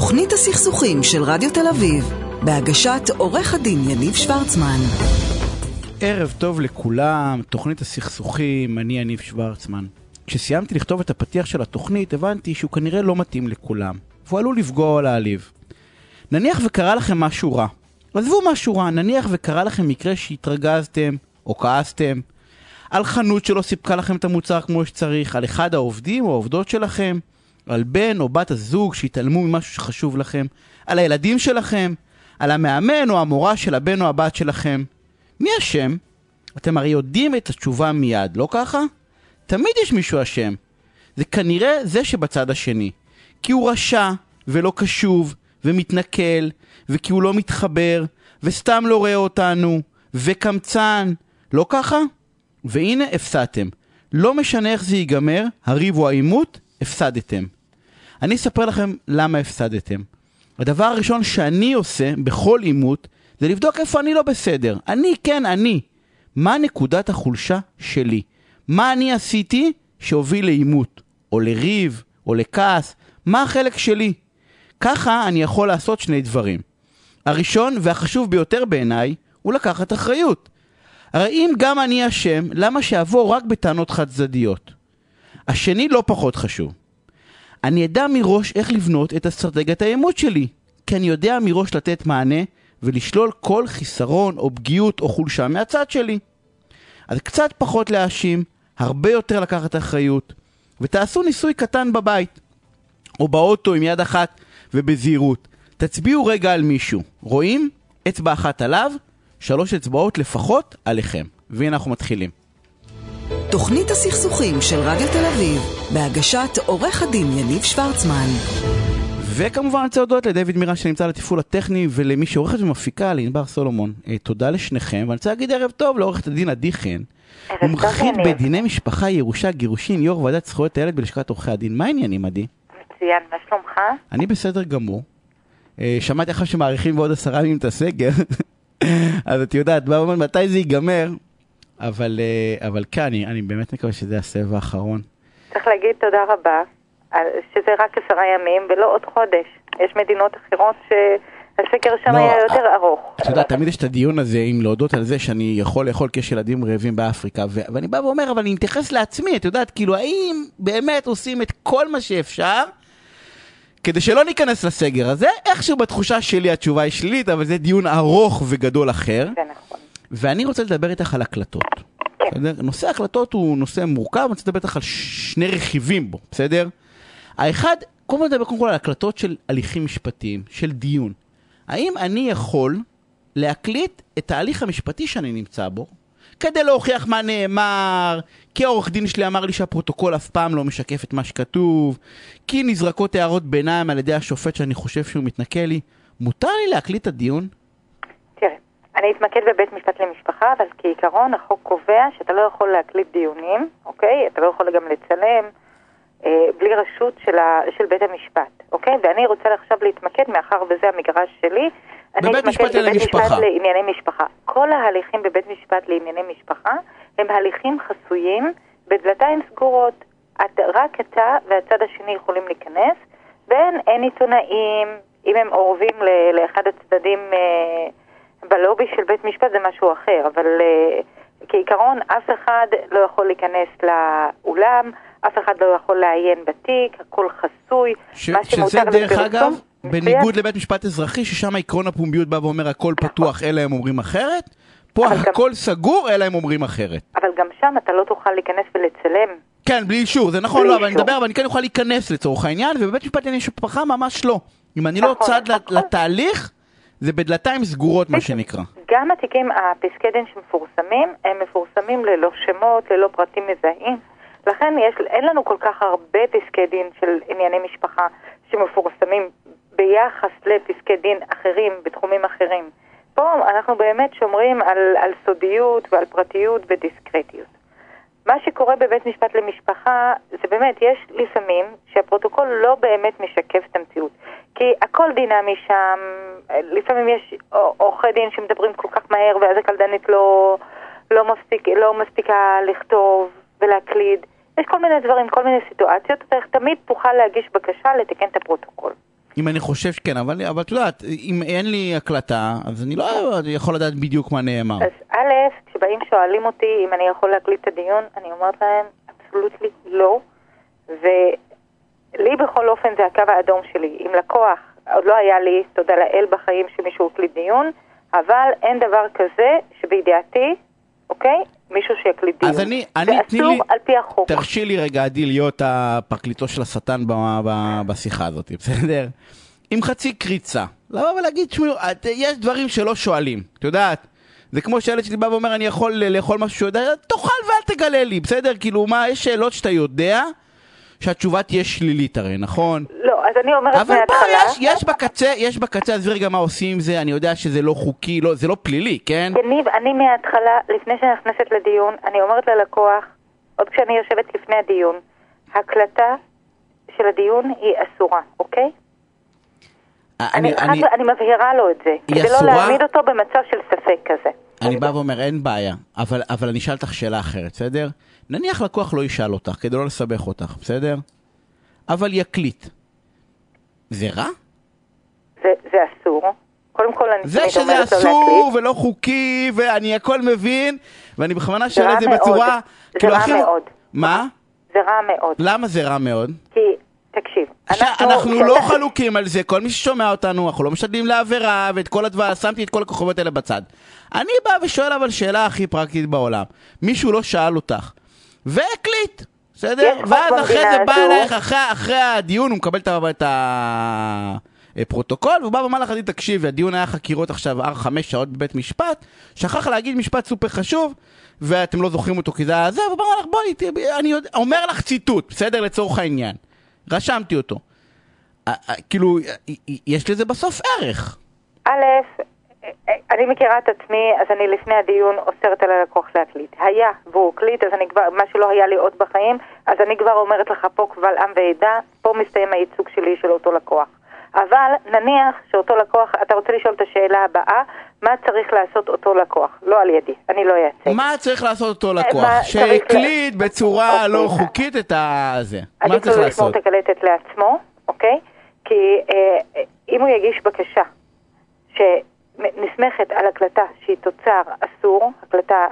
תוכנית הסכסוכים של רדיו תל אביב, בהגשת עורך הדין יניב שוורצמן. ערב טוב לכולם, תוכנית הסכסוכים, אני יניב שוורצמן. כשסיימתי לכתוב את הפתיח של התוכנית, הבנתי שהוא כנראה לא מתאים לכולם, והוא עלול לפגוע או להעליב. נניח וקרה לכם משהו רע. עזבו משהו רע, נניח וקרה לכם מקרה שהתרגזתם, או כעסתם, על חנות שלא סיפקה לכם את המוצר כמו שצריך, על אחד העובדים או העובדות שלכם, על בן או בת הזוג שהתעלמו ממשהו שחשוב לכם, על הילדים שלכם, על המאמן או המורה של הבן או הבת שלכם. מי אשם? אתם הרי יודעים את התשובה מיד, לא ככה? תמיד יש מישהו אשם. זה כנראה זה שבצד השני. כי הוא רשע, ולא קשוב, ומתנכל, וכי הוא לא מתחבר, וסתם לא רואה אותנו, וקמצן. לא ככה? והנה הפסדתם. לא משנה איך זה ייגמר, הריב או העימות, הפסדתם. אני אספר לכם למה הפסדתם. הדבר הראשון שאני עושה בכל עימות זה לבדוק איפה אני לא בסדר. אני, כן, אני. מה נקודת החולשה שלי? מה אני עשיתי שהוביל לעימות, או לריב, או לכעס? מה החלק שלי? ככה אני יכול לעשות שני דברים. הראשון והחשוב ביותר בעיניי הוא לקחת אחריות. הרי אם גם אני אשם, למה שאעבור רק בטענות חד צדדיות? השני לא פחות חשוב. אני אדע מראש איך לבנות את אסטרטגיית העימות שלי, כי אני יודע מראש לתת מענה ולשלול כל חיסרון או פגיעות או חולשה מהצד שלי. אז קצת פחות להאשים, הרבה יותר לקחת אחריות, ותעשו ניסוי קטן בבית, או באוטו עם יד אחת ובזהירות. תצביעו רגע על מישהו, רואים? אצבע אחת עליו, שלוש אצבעות לפחות עליכם. והנה אנחנו מתחילים. תוכנית הסכסוכים של רדיו תל אביב, בהגשת עורך הדין יניב שוורצמן. וכמובן אני רוצה להודות לדויד מירן שנמצא על התפעול הטכני ולמי שעורכת ומפיקה לענבר סולומון. אה, תודה לשניכם ואני רוצה להגיד ערב טוב לעורכת הדין עדי חן. מומחית בדיני משפחה, ירושה, גירושין, יו"ר ועדת זכויות הילד בלשכת עורכי הדין. מה העניינים עדי? מצוין, מה שלומך? אני בסדר גמור. אה, שמעתי עכשיו שמאריכים בעוד עשרה ימים את הסגר, אז את יודעת, מתי זה ייגמר, אבל, אה, אבל כן, אני, אני באמת מקווה שזה הסבב האחרון. צריך להגיד תודה רבה, שזה רק עשרה ימים ולא עוד חודש. יש מדינות אחרות שהסקר שם לא, היה יותר ארוך. את יודעת, תמיד יש את הדיון הזה עם להודות על זה שאני יכול לאכול כי יש ילדים רעבים באפריקה, ו- ואני בא ואומר, אבל אני מתייחס לעצמי, את יודעת, כאילו, האם באמת עושים את כל מה שאפשר כדי שלא ניכנס לסגר הזה? איכשהו בתחושה שלי התשובה היא שלילית, אבל זה דיון ארוך וגדול אחר. זה נכון. ואני רוצה לדבר איתך על הקלטות. בסדר? נושא ההקלטות הוא נושא מורכב, אני רוצה לדבר איתך על שני רכיבים בו, בסדר? האחד, קודם כל נדבר קודם כל על הקלטות של הליכים משפטיים, של דיון. האם אני יכול להקליט את ההליך המשפטי שאני נמצא בו, כדי להוכיח מה נאמר, כי העורך דין שלי אמר לי שהפרוטוקול אף פעם לא משקף את מה שכתוב, כי נזרקות הערות ביניים על ידי השופט שאני חושב שהוא מתנכל לי, מותר לי להקליט את הדיון? אני אתמקד בבית משפט למשפחה, אבל כעיקרון החוק קובע שאתה לא יכול להקליט דיונים, אוקיי? אתה לא יכול גם לצלם אה, בלי רשות של, ה, של בית המשפט, אוקיי? ואני רוצה עכשיו להתמקד, מאחר וזה המגרש שלי, אני בבית משפט לענייני בבית משפחה. משפט לענייני משפחה. כל ההליכים בבית משפט לענייני משפחה הם הליכים חסויים בדלתיים סגורות. את, רק אתה והצד השני יכולים להיכנס, ואין אין עיתונאים, אם הם אורבים לאחד הצדדים אה, בלובי של בית משפט זה משהו אחר, אבל אה, כעיקרון אף אחד לא יכול להיכנס לאולם, אף אחד לא יכול לעיין בתיק, הכל חסוי. ש- שזה דרך אגב. בניגוד לבית משפט אזרחי, ששם עקרון הפומביות בא ואומר הכל פתוח, אלא הם אומרים אחרת, פה אבל גם- הכל סגור, אלא הם אומרים אחרת. אבל גם שם אתה לא תוכל להיכנס ולצלם. כן, בלי אישור, זה נכון, לא, אבל אני. מדבר, אבל אני כן אוכל להיכנס לצורך העניין, ובבית משפט לענייני משפחה ממש לא. אם אני לא נכון, צד נכון. לתהליך, זה בדלתיים סגורות, מה שנקרא. גם התיקים, הפסקי דין שמפורסמים, הם מפורסמים ללא שמות, ללא פרטים מזהים. לכן יש, אין לנו כל כך הרבה פסקי דין של ענייני משפחה שמפורסמים ביחס לפסקי דין אחרים בתחומים אחרים. פה אנחנו באמת שומרים על, על סודיות ועל פרטיות ודיסקרטיות. מה שקורה בבית משפט למשפחה, זה באמת, יש לפעמים שהפרוטוקול לא באמת משקף את המציאות. כי הכל דינמי שם, לפעמים יש עורכי דין שמדברים כל כך מהר, ואז הקלדנית לא, לא, מספיק, לא מספיקה לכתוב ולהקליד. יש כל מיני דברים, כל מיני סיטואציות, אתה תמיד תוכל להגיש בקשה לתקן את הפרוטוקול. אם אני חושב שכן, אבל את יודעת, אם אין לי הקלטה, אז אני לא יכול לדעת בדיוק מה נאמר. אז א', כשבאים שואלים אותי אם אני יכול להקליט את הדיון, אני אומרת להם, אבסולוטלי לא. ולי בכל אופן זה הקו האדום שלי. אם לקוח, עוד לא היה לי, תודה לאל בחיים, שמישהו הקליט דיון, אבל אין דבר כזה שבידיעתי, אוקיי? מישהו שיקליט דיון. אז אני, אני, תני לי, על פי החוק. תרשי לי רגע, עדי, להיות הפרקליטו של השטן ב- ב- בשיחה הזאת, בסדר? עם חצי קריצה. לבוא ולהגיד, תשמעו, יש דברים שלא שואלים, את יודעת? זה כמו שהילד שלי בא ואומר, אני יכול לאכול משהו שהוא יודע, תאכל ואל תגלה לי, בסדר? כאילו, מה, יש שאלות שאתה יודע שהתשובה תהיה שלילית הרי, נכון? לא, אז אני אומרת אבל בוא, מההתחלה... יש, יש בקצה, יש בקצה, עזבי רגע מה עושים עם זה, אני יודע שזה לא חוקי, לא, זה לא פלילי, כן? יניב, אני מההתחלה, לפני שאני נכנסת לדיון, אני אומרת ללקוח, עוד כשאני יושבת לפני הדיון, הקלטה של הדיון היא אסורה, אוקיי? אני, אני, אני, רק, אני מבהירה לו את זה, כדי לא אסורה? להעמיד אותו במצב של ספק כזה. אני בא ואומר, אין בעיה, אבל, אבל אני אשאל אותך שאלה אחרת, בסדר? נניח לקוח לא ישאל אותך, כדי לא לסבך אותך, בסדר? אבל יקליט. זה רע? זה, זה אסור. קודם כל אני זה שזה לו אסור להקליט. ולא חוקי, ואני הכל מבין, ואני בכוונה שואל את זה. בצורה... זה כאילו, רע הכי- מאוד. מה? זה רע מאוד. למה זה רע מאוד? כי, תקשיב, עכשיו, אנחנו לא כשאתה- חלוקים על זה, כל מי ששומע אותנו, אנחנו לא משתדלים לעבירה, ואת כל הדבר, שמתי את כל הכוכבות האלה בצד. אני בא ושואל אבל שאלה הכי פרקטית בעולם. מישהו לא שאל אותך, והקליט, בסדר? חוק ואז אחרי זה בא. אלייך, אחרי, אחרי הדיון, הוא מקבל את ה- הפרוטוקול, והוא בא ואמר לך, עדי, תקשיבי, הדיון היה חקירות עכשיו, חמש שעות בבית משפט, שכח להגיד משפט סופר חשוב, ואתם לא זוכרים אותו כי זה היה זה, והוא אמר לך, בואי, אני אומר לך ציטוט, בסדר? לצורך העניין. רשמתי אותו. כאילו, יש לזה בסוף ערך. א', אני מכירה את עצמי, אז אני לפני הדיון אוסרת על הלקוח להקליט. היה והוא הקליט, אז אני כבר, מה שלא היה לי עוד בחיים, אז אני כבר אומרת לך פה קבל עם ועדה, פה מסתיים הייצוג שלי של אותו לקוח. אבל נניח שאותו לקוח, אתה רוצה לשאול את השאלה הבאה, מה צריך לעשות אותו לקוח? לא על ידי, אני לא אייצג. מה צריך לעשות אותו לקוח? שהקליט בצורה אוקיי. לא חוקית את הזה. מה עדיף צריך לו לשמור לעשות? את הקלטת לעצמו, אוקיי? כי אה, אם הוא יגיש בקשה שנסמכת על הקלטה שהיא תוצר אסור, הקלטה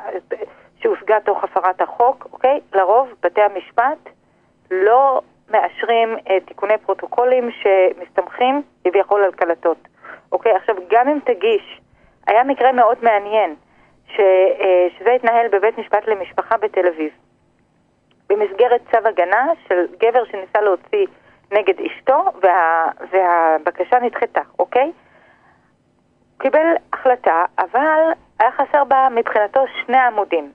שהושגה תוך הפרת החוק, אוקיי? לרוב בתי המשפט לא מאשרים אה, תיקוני פרוטוקולים שמסתמכים כביכול על קלטות, אוקיי? עכשיו, גם אם תגיש, היה מקרה מאוד מעניין, ש, אה, שזה התנהל בבית משפט למשפחה בתל אביב. במסגרת צו הגנה של גבר שניסה להוציא נגד אשתו, וה, והבקשה נדחתה, אוקיי? קיבל החלטה, אבל היה חסר בה מבחינתו שני עמודים.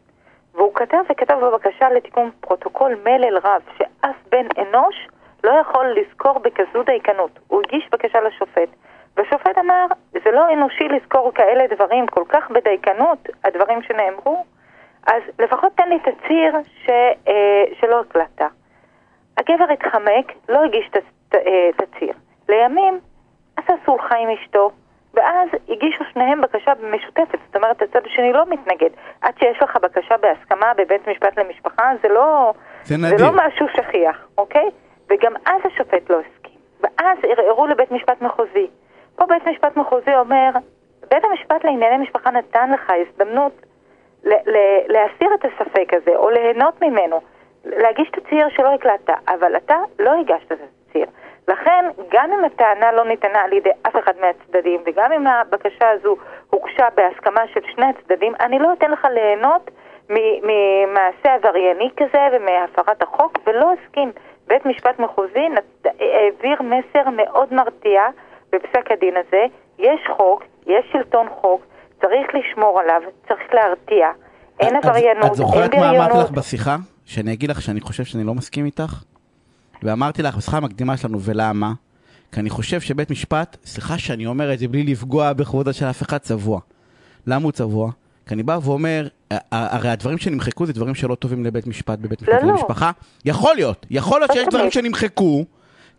והוא כתב וכתב בבקשה לתיקון פרוטוקול מלל רב, שאף בן אנוש לא יכול לזכור בכזו דייקנות. הוא הגיש בקשה לשופט, והשופט אמר, זה לא אנושי לזכור כאלה דברים כל כך בדייקנות, הדברים שנאמרו, אז לפחות תן לי תצהיר ש, אה, שלא הקלטת. הגבר התחמק, לא הגיש ת- ת- אה, תצהיר. לימים עשה סולחה עם אשתו, ואז הגישו שניהם בקשה משותפת, זאת אומרת הצד השני לא מתנגד. עד שיש לך בקשה בהסכמה בבית משפט למשפחה, זה לא, זה זה נדיר. לא משהו שכיח, אוקיי? וגם אז השופט לא הסכים. ואז ערערו לבית משפט מחוזי. פה בית משפט מחוזי אומר, בית המשפט לענייני משפחה נתן לך הזדמנות ל- ל- להסיר את הספק הזה, או ליהנות ממנו, להגיש תצהיר שלא הקלטת, אבל אתה לא הגשת את. לכן, גם אם הטענה לא ניתנה על ידי אף אחד מהצדדים, וגם אם הבקשה הזו הוגשה בהסכמה של שני הצדדים, אני לא אתן לך ליהנות ממעשה עברייני כזה ומהפרת החוק, ולא אסכים. בית משפט מחוזי העביר מסר מאוד מרתיע בפסק הדין הזה. יש חוק, יש שלטון חוק, צריך לשמור עליו, צריך להרתיע. אין את- עבריינות, את אין זוכרת מה אמרתי בריונות. לך בשיחה? שאני אגיד לך שאני חושב שאני לא מסכים איתך? ואמרתי לך בשיחה המקדימה שלנו, ולמה? כי אני חושב שבית משפט, סליחה שאני אומר את זה בלי לפגוע בכבודו של אף אחד, צבוע. למה הוא צבוע? כי אני בא ואומר, הרי הדברים שנמחקו זה דברים שלא טובים לבית משפט, בבית משפט לא, לא. למשפחה. יכול להיות, יכול להיות לא שיש דברים. שנמחקו,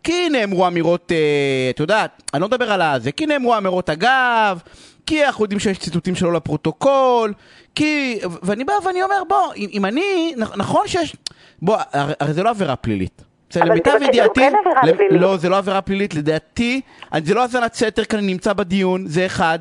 כי נאמרו אמירות, אה, את יודעת, אני לא מדבר על הזה, כי נאמרו אמירות אגב, כי אנחנו יודעים שיש ציטוטים שלו לפרוטוקול, כי, ואני בא ואני אומר, בוא, אם, אם אני, נכ- נכון שיש, בוא, הרי, הרי זה לא עבירה פלילית, למיטב זה בק- ידיעתי, הוא כן עבירה למ- פלילית. לא, זה לא עבירה פלילית, לדעתי, זה לא האזנת סתר כי אני נמצא בדיון, זה אחד,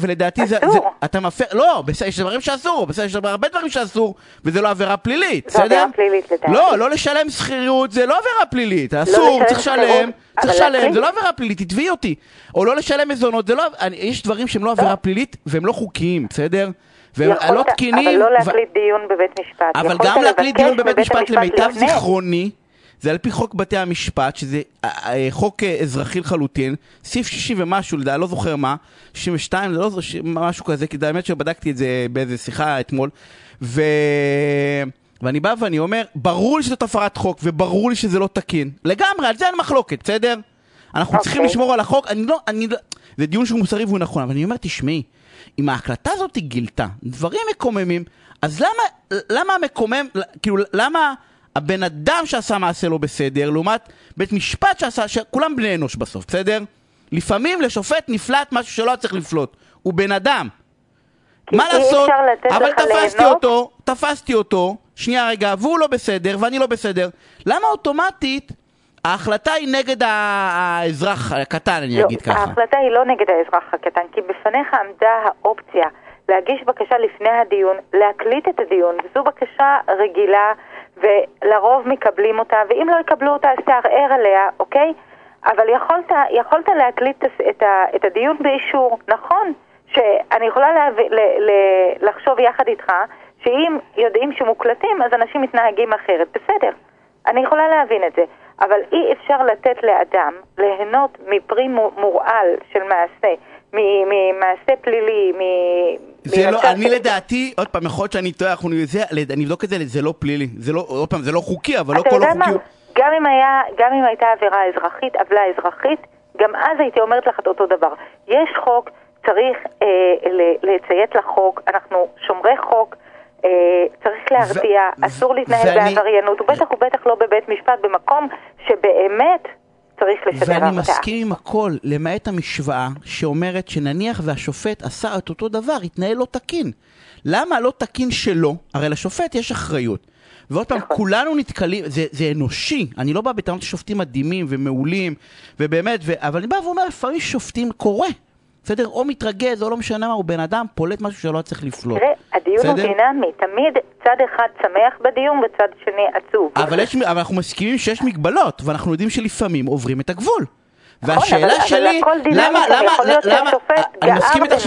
ולדעתי זה, אסור. זה, אתה מפר, לא, יש דברים שאסור, בסדר, יש הרבה דברים שאסור, וזה לא עבירה פלילית, זו בסדר? עבירה פלילית לדעתי. לא, לא לשלם שכירות, זה לא עבירה פלילית, אסור, לשלם צריך לשלם, צריך אבל לשלם. זה לא עבירה פלילית, תתבעי אותי. או לא לשלם מזונות, זה לא, יש דברים שהם לא עבירה פלילית, והם לא חוקיים, בסדר? והם לא תקינים. אבל לא להקליט דיון בבית משפט. אבל גם להקליט דיון בבית משפט, למיטב. זיכרוני, זה על פי חוק בתי המשפט, שזה אה, אה, חוק אה, אזרחי לחלוטין, סעיף 60 ומשהו, לדעתי, לא זוכר מה, 62, זה לא זו- ש- משהו כזה, כי האמת שבדקתי את זה באיזה שיחה אתמול, ו... ואני בא ואני אומר, ברור לי שזאת הפרת חוק, וברור לי שזה לא תקין. לגמרי, על זה אין מחלוקת, בסדר? אנחנו אוקיי. צריכים לשמור על החוק, אני לא, אני לא, זה דיון שהוא מוסרי והוא נכון, אבל אני אומר, תשמעי, אם ההקלטה הזאת גילתה דברים מקוממים, אז למה, למה המקומם, כאילו, למה הבן אדם שעשה מעשה לא בסדר, לעומת בית משפט שעשה, שכולם בני אנוש בסוף, בסדר? לפעמים לשופט נפלט משהו שלא צריך לפלוט, הוא בן אדם. מה לעשות? אבל תפסתי ליהנות. אותו, תפסתי אותו, שנייה רגע, והוא לא בסדר ואני לא בסדר. למה אוטומטית ההחלטה היא נגד האזרח הקטן, אני לא, אגיד ככה? ההחלטה היא לא נגד האזרח הקטן, כי בפניך עמדה האופציה להגיש בקשה לפני הדיון, להקליט את הדיון, וזו בקשה רגילה, ולרוב מקבלים אותה, ואם לא יקבלו אותה אז תערער עליה, אוקיי? אבל יכולת, יכולת להקליט את, ה- את הדיון באישור, נכון? שאני יכולה להב... ל... ל... לחשוב יחד איתך, שאם יודעים שמוקלטים, אז אנשים מתנהגים אחרת, בסדר. אני יכולה להבין את זה, אבל אי אפשר לתת לאדם ליהנות מפרי מו- מורעל של מעשה, ממעשה פלילי. זה לא, אני לדעתי, עוד פעם, יכול להיות שאני טועה, אנחנו אבדוק את זה, זה לא פלילי. זה לא, עוד פעם, זה לא חוקי, אבל לא כל מה? החוקיות. גם אם, היה, גם אם הייתה עבירה אזרחית, עוולה אזרחית, גם אז הייתי אומרת לך את אותו דבר. יש חוק, צריך אה, לציית לחוק, אנחנו שומרי חוק, אה, צריך להרתיע, אסור להתנהל בעבריינות, ובטח ובטח לא בבית משפט, במקום שבאמת צריך לשדר ואני הרתעה. מסכים עם הכל, למעט המשוואה שאומרת שנניח והשופט עשה את אותו דבר, התנהל לא תקין. למה לא תקין שלו? הרי לשופט יש אחריות. ועוד פעם, נכון. כולנו נתקלים, זה, זה אנושי, אני לא בא בטענות ששופטים מדהימים ומעולים, ובאמת, ו... אבל אני בא ואומר, לפעמים שופטים קורה. בסדר? או מתרגז, או לא משנה מה, הוא בן אדם, פולט משהו שלא צריך לפלוט. תראה, הדיון הוא? דינמי, תמיד צד אחד שמח בדיון וצד שני עצוב. אבל, יש, אבל אנחנו מסכימים שיש מגבלות, ואנחנו יודעים שלפעמים עוברים את הגבול. נכון, והשאלה אבל- אבל שלי, דינמיקה, למה, למה, למה, אני מסכים איתך ש...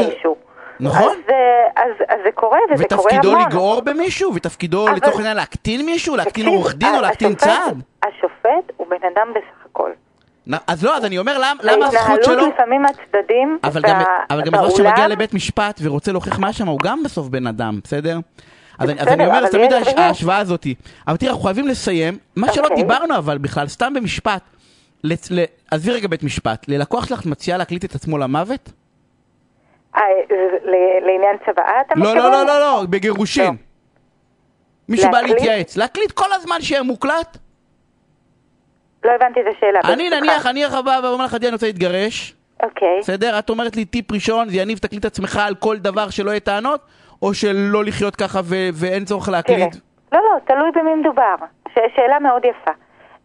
נכון. אז, אה, אז, אז זה קורה, וזה קורה ותפקידו המון. לגרור במישהו, ותפקידו אבל- לצורך העניין להקטין מישהו, להקטין עורך דין או להקטין צד. השופט הוא בן אדם בסך הכל. אז לא, אז אני אומר, למ- למה הזכות שלו... ההתנהלות לפעמים הצדדים אבל גם, אבל גם אזרח שמגיע לבית משפט ורוצה להוכיח מה שם, הוא גם בסוף בן אדם, בסדר? אז אני, אז בסדר, אני אומר, אז תמיד יש. ההשוואה הזאת. אבל תראה, אנחנו חייבים לסיים. מה שלא אוקיי. דיברנו אבל בכלל, סתם במשפט. עזבי רגע בית משפט. ללקוח שלך את מציעה להקליט את עצמו למוות? אה, לעניין צוואה אתה לא, מתכוון? לא, לא, לא, לא, בגירושין. לא. מישהו בא? להתייעץ. להקליט כל הזמן שיהיה מוקלט? לא הבנתי את השאלה. אני. נניח, אני בא ואומר לך, אני רוצה להתגרש. אוקיי. בסדר? את אומרת לי טיפ ראשון, זה יניב תקליט עצמך על כל דבר שלא יהיה טענות, או שלא לחיות ככה ו- ואין צורך להקליט? לא, לא, תלוי במי מדובר. ש- שאלה מאוד יפה.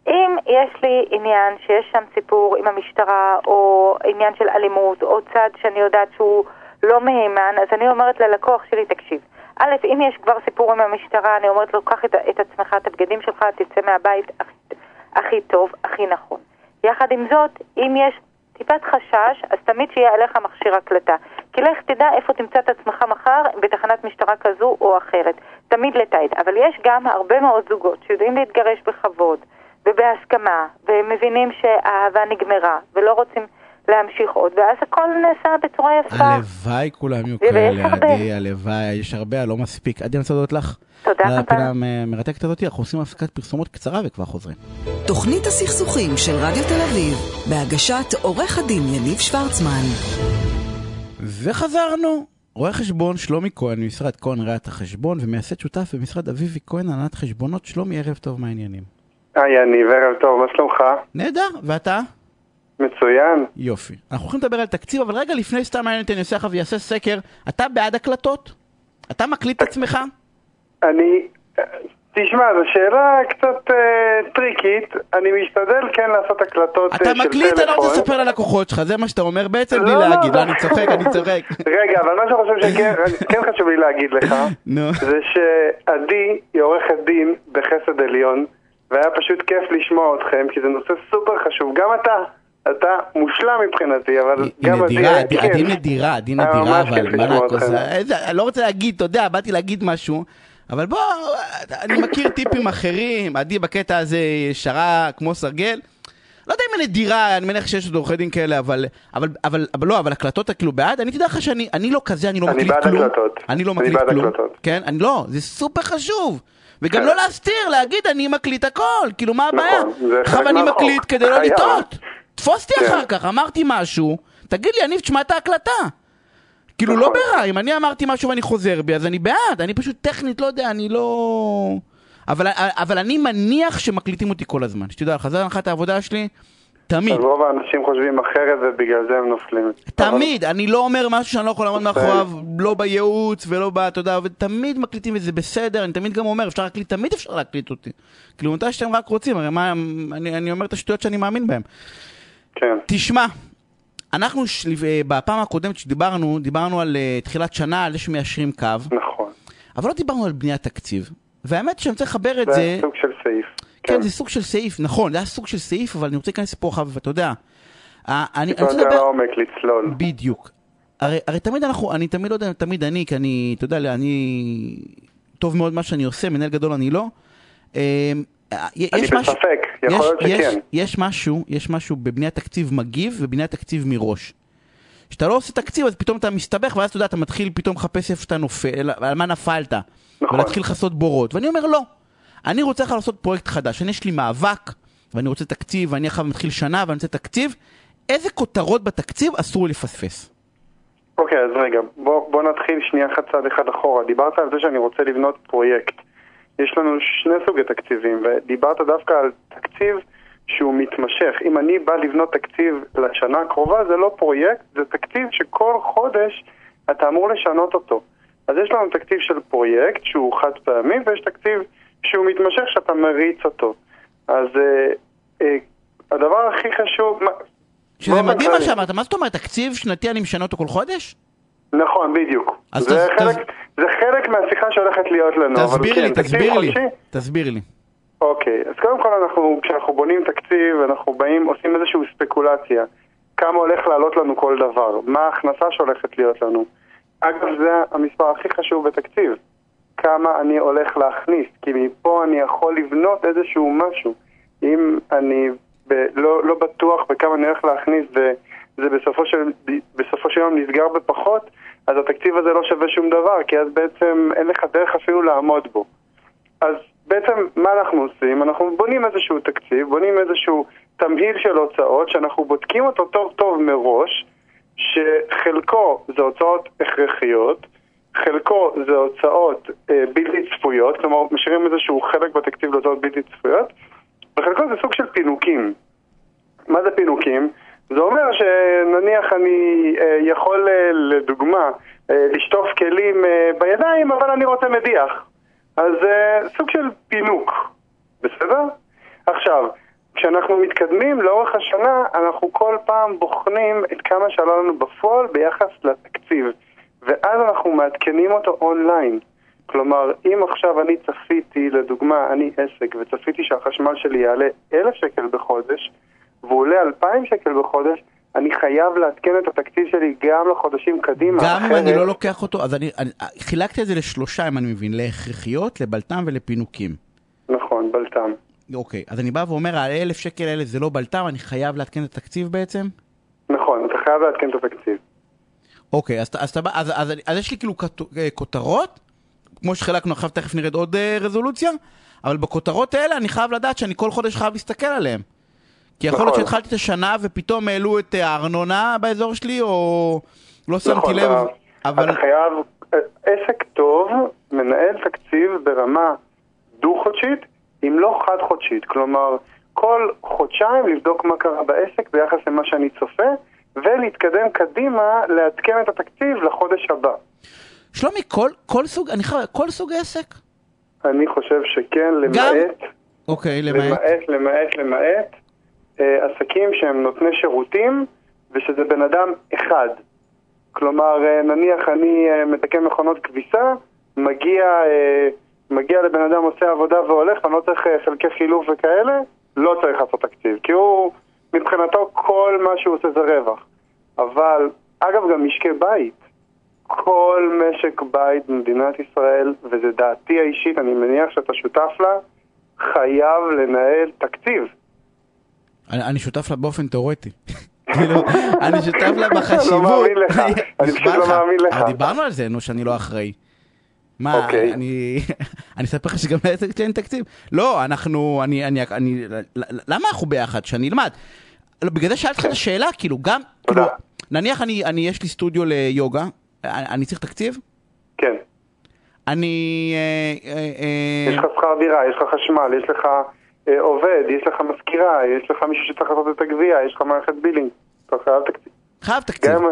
אם יש לי עניין שיש שם סיפור עם המשטרה, או עניין של אלימות, או צד שאני יודעת שהוא לא מהימן, אז אני אומרת ללקוח שלי, תקשיב, א', אם יש כבר סיפור עם המשטרה, אני אומרת לו, קח את, את עצמך, את הבגדים שלך, תצא מהבית הכי, טוב, הכי נכון. יחד עם זאת, אם יש טיפת חשש, אז תמיד שיהיה עליך מכשיר הקלטה. כי לך תדע איפה תמצא את עצמך מחר בתחנת משטרה כזו או אחרת. תמיד לתעד. אבל יש גם הרבה מאוד זוגות שיודעים להתגרש בכבוד ובהסכמה, והם מבינים שהאהבה נגמרה, ולא רוצים להמשיך עוד, ואז הכל נעשה בצורה יפה. הלוואי כולם יהיו כאלה. עדי, הלוואי, יש הרבה, לא מספיק. עדי, אני רוצה להודות לך. תודה על רבה. הפינה המרתקת הזאת, אנחנו עושים הפסקת פרסומות קצרה וכבר חוזרים. תוכנית הסכסוכים של רדיו תל אביב, בהגשת עורך הדין יניב שוורצמן. וחזרנו. רואה חשבון שלומי כהן ממשרד כהן ראיית החשבון ומייסד שותף במשרד אביבי כהן הנהלת חשבונות. שלומי, ערב טוב, מה העניינים? היי יניב, ערב טוב, מה שלומך? נהדר, ואתה? מצוין. יופי. אנחנו הולכים לדבר על תקציב, אבל רגע לפני סתם אני אעשה לך ויעשה סקר. אתה בעד הקלטות? אתה מקליט את עצמך? אני... תשמע, זו שאלה קצת אה, טריקית, אני משתדל כן לעשות הקלטות אה, אתה של טלפון. מקליט, אתה לא רוצה לספר ללקוחות שלך, זה מה שאתה אומר בעצם בלי לא, לא. להגיד. לא, אני צוחק, אני צוחק. רגע, אבל מה שאני חושב שכן כן חשוב לי להגיד לך. זה שעדי היא עורכת דין בחסד עליון, והיה פשוט כיף לשמוע אתכם, כי זה נושא סופר חשוב. גם אתה, אתה מושלם מבחינתי, אבל גם. נדירה. עדי נדירה, עדי היה נדירה, כיף אבל מה. איזה- אני לא רוצה להגיד, אתה יודע, באתי להגיד משהו, אבל בוא, אני מכיר טיפים אחרים, עדי בקטע הזה ישרה כמו סרגל. לא יודע אם נדירה, אני מניח שיש עוד עורכי דין כאלה, אבל, אבל, אבל, אבל לא, אבל הקלטות כאילו בעד, אני תדע לך שאני אני לא כזה, אני לא אני מקליט בעד כלום. הקלטות. אני לא אני מקליט בעד כלום. הקלטות. כן, אני לא, זה סופר חשוב. וגם כן. לא להסתיר, להגיד אני מקליט הכל, כאילו מה הבעיה? נכון, זה עכשיו חלק אני מהחוק. מקליט כדי לא. לטעות. תפוס אותי כן. אחר כך, אמרתי משהו, תגיד לי, אני תשמע את ההקלטה. כאילו לא נכון. ברע, אם אני אמרתי משהו ואני חוזר בי, אז אני בעד, אני פשוט טכנית, לא יודע, אני לא... אבל, אבל אני מניח שמקליטים אותי כל הזמן, שתדע לך, זו הנחת העבודה שלי, תמיד, אז רוב האנשים חושבים אחרת ובגלל זה הם נופלים. תמיד, אני לא אומר משהו שאני לא יכול לעמוד. מאחוריו, לא בייעוץ ולא ב... אתה יודע, ותמיד מקליטים וזה בסדר, אני תמיד גם אומר, אפשר להקליט, תמיד אפשר להקליט אותי. כאילו, מתי שאתם רק רוצים, הרי מה, אני, אני אומר את השטויות שאני מאמין בהן. כן. תשמע, אנחנו. אה, בפעם הקודמת שדיברנו, דיברנו על uh, תחילת שנה, על זה שמיישרים קו, נכון. אבל לא דיברנו על בניית תקציב. והאמת שאני רוצה לחבר את זה זה, סוג של סעיף. כן, זה סוג של סעיף, נכון, זה היה סוג של סעיף, אבל אני רוצה להיכנס פה אחר, ואתה יודע, אה, אני אני רוצה לדבר, לעומק, לצלול. בדיוק. הרי, הרי תמיד אנחנו, אני תמיד לא יודע, תמיד אני, כי אני, אתה יודע, אני טוב מאוד מה שאני עושה, מנהל גדול אני לא. אה, יש אני משהו- בספק, יכול יש- להיות שכן. יש משהו, יש משהו בבניית תקציב מגיב ובניית תקציב מראש. כשאתה לא עושה תקציב אז פתאום אתה מסתבך ואז אתה יודע אתה מתחיל פתאום לחפש איפה אתה נופל, על מה נפלת. נכון. ולהתחיל לכסות בורות. ואני אומר לא, אני רוצה לך לעשות פרויקט חדש. אני יש לי מאבק ואני רוצה תקציב ואני עכשיו מתחיל שנה ואני רוצה תקציב. איזה כותרות בתקציב אסור לי לפספס? אוקיי, אז רגע, בוא, בוא נתחיל שנייה אחת צעד אחד אחורה. דיברת על זה שאני רוצה לבנות פרויקט. יש לנו שני סוגי תקציבים, ודיברת דווקא על תקציב שהוא מתמשך. אם אני בא לבנות תקציב לשנה הקרובה, זה לא פרויקט, זה תקציב שכל חודש אתה אמור לשנות אותו. אז יש לנו תקציב של פרויקט שהוא חד פעמי, ויש תקציב שהוא מתמשך שאתה מריץ אותו. אז אה, אה, הדבר הכי חשוב... שזה מדהים מה שאמרת, מה זאת אומרת, תקציב שנתי אני משנה אותו כל חודש? נכון, בדיוק. אז זה, תס- חלק, תס- זה חלק מהשיחה שהולכת להיות לנו. תסביר כן, לי, תקציב תסביר לי, חודשי? תסביר לי. אוקיי, אז קודם כל אנחנו, כשאנחנו בונים תקציב, אנחנו באים, עושים איזושהי ספקולציה. כמה הולך לעלות לנו כל דבר? מה ההכנסה שהולכת להיות לנו? אגב, זה המספר הכי חשוב בתקציב. כמה אני הולך להכניס, כי מפה אני יכול לבנות איזשהו משהו. אם אני ב- לא, לא בטוח בכמה אני הולך להכניס וזה בסופו של, בסופו של יום נסגר בפחות, אז התקציב הזה לא שווה שום דבר, כי אז בעצם אין לך דרך אפילו לעמוד בו. אז בעצם מה אנחנו עושים? אנחנו בונים איזשהו תקציב, בונים איזשהו תמהיל של הוצאות שאנחנו בודקים אותו טוב טוב מראש, שחלקו זה הוצאות הכרחיות, חלקו זה הוצאות אה, בלתי צפויות, כלומר משאירים איזשהו חלק בתקציב להוצאות בלתי צפויות, וחלקו זה סוג של פינוקים. מה זה פינוקים? זה אומר שנניח אני אה, יכול אה, לדוגמה אה, לשטוף כלים בידיים אבל אני רוצה מדיח אז סוג של פינוק, בסדר? עכשיו, כשאנחנו מתקדמים לאורך השנה אנחנו כל פעם בוחנים את כמה שעלה לנו בפועל ביחס לתקציב ואז אנחנו מעדכנים אותו אונליין כלומר, אם עכשיו אני צפיתי, לדוגמה, אני עסק, וצפיתי שהחשמל שלי יעלה אלף שקל בחודש, והוא עולה אלפיים שקל בחודש, אני חייב לעדכן את התקציב שלי גם לחודשים קדימה. גם אם אני לא לוקח אותו, אז אני, אני חילקתי את זה לשלושה, אם אני מבין, להכרחיות, לבלת"ם ולפינוקים. נכון, בלת"ם. אוקיי, אז אני בא ואומר, האלף שקל האלה זה לא בלת"ם, אני חייב לעדכן את התקציב בעצם? נכון, אתה חייב לעדכן את התקציב. אוקיי, אז, אז, אז, אז, אז יש לי כאילו אה, כותרות, כמו שחילקנו עכשיו, תכף נרד עוד אה, רזולוציה, אבל בכותרות האלה אני חייב לדעת שאני כל חודש חייב להסתכל עליהן. כי יכול להיות נכון. שהתחלתי את השנה ופתאום העלו את אה, הארנונה באזור שלי, או לא שמתי נכון, לב, אבל... אתה חייב, עסק טוב מנהל תקציב ברמה דו-חודשית, אם לא חד-חודשית. כלומר, כל חודשיים לבדוק מה קרה בעסק ביחס למה שאני צופה, ולהתקדם קדימה לעדכן את התקציב לחודש הבא. שלומי, כל, כל סוג, אני חייב, כל סוג עסק? אני חושב שכן, גם, למעט... אוקיי, למעט? למעט, למעט, למעט אה, עסקים שהם נותני שירותים ושזה בן אדם אחד. כלומר, אה, נניח אני אה, מתקן מכונות כביסה, מגיע, אה, מגיע לבן אדם עושה עבודה והולך, ואני לא צריך אה, חלקי חילוף וכאלה, לא צריך לעשות תקציב. כי הוא, מבחינתו כל מה שהוא עושה זה רווח. אבל, אגב, גם משקי בית. כל משק בית במדינת ישראל, וזו דעתי האישית, אני מניח שאתה שותף לה, חייב לנהל תקציב. אני, אני שותף לה באופן תיאורטי. כאילו, אני שותף לה לא בחשיבות. מאמין לך, אני פשוט לא לך. מאמין לך. דיברנו על זה, נו, שאני לא אחראי. מה, אוקיי. אני... אני אספר לך שגם לעסק שלי אין תקציב. לא, אנחנו... אני... אני... אני... למה אנחנו ביחד? שאני אלמד. לא, בגלל זה שאלתי אותך את השאלה, כאילו, גם... כאילו, נניח אני... אני... יש לי סטודיו ליוגה, אני אני צריך תקציב? כן. אני... אה, אה, אה, יש לך שכר דירה, יש לך חשמל, יש לך עובד, יש לך מזכירה, יש לך מישהו שצריך לעשות את הגבייה, יש לך מערכת בילינג. אתה חייב תקציב. חייב תקציב. גם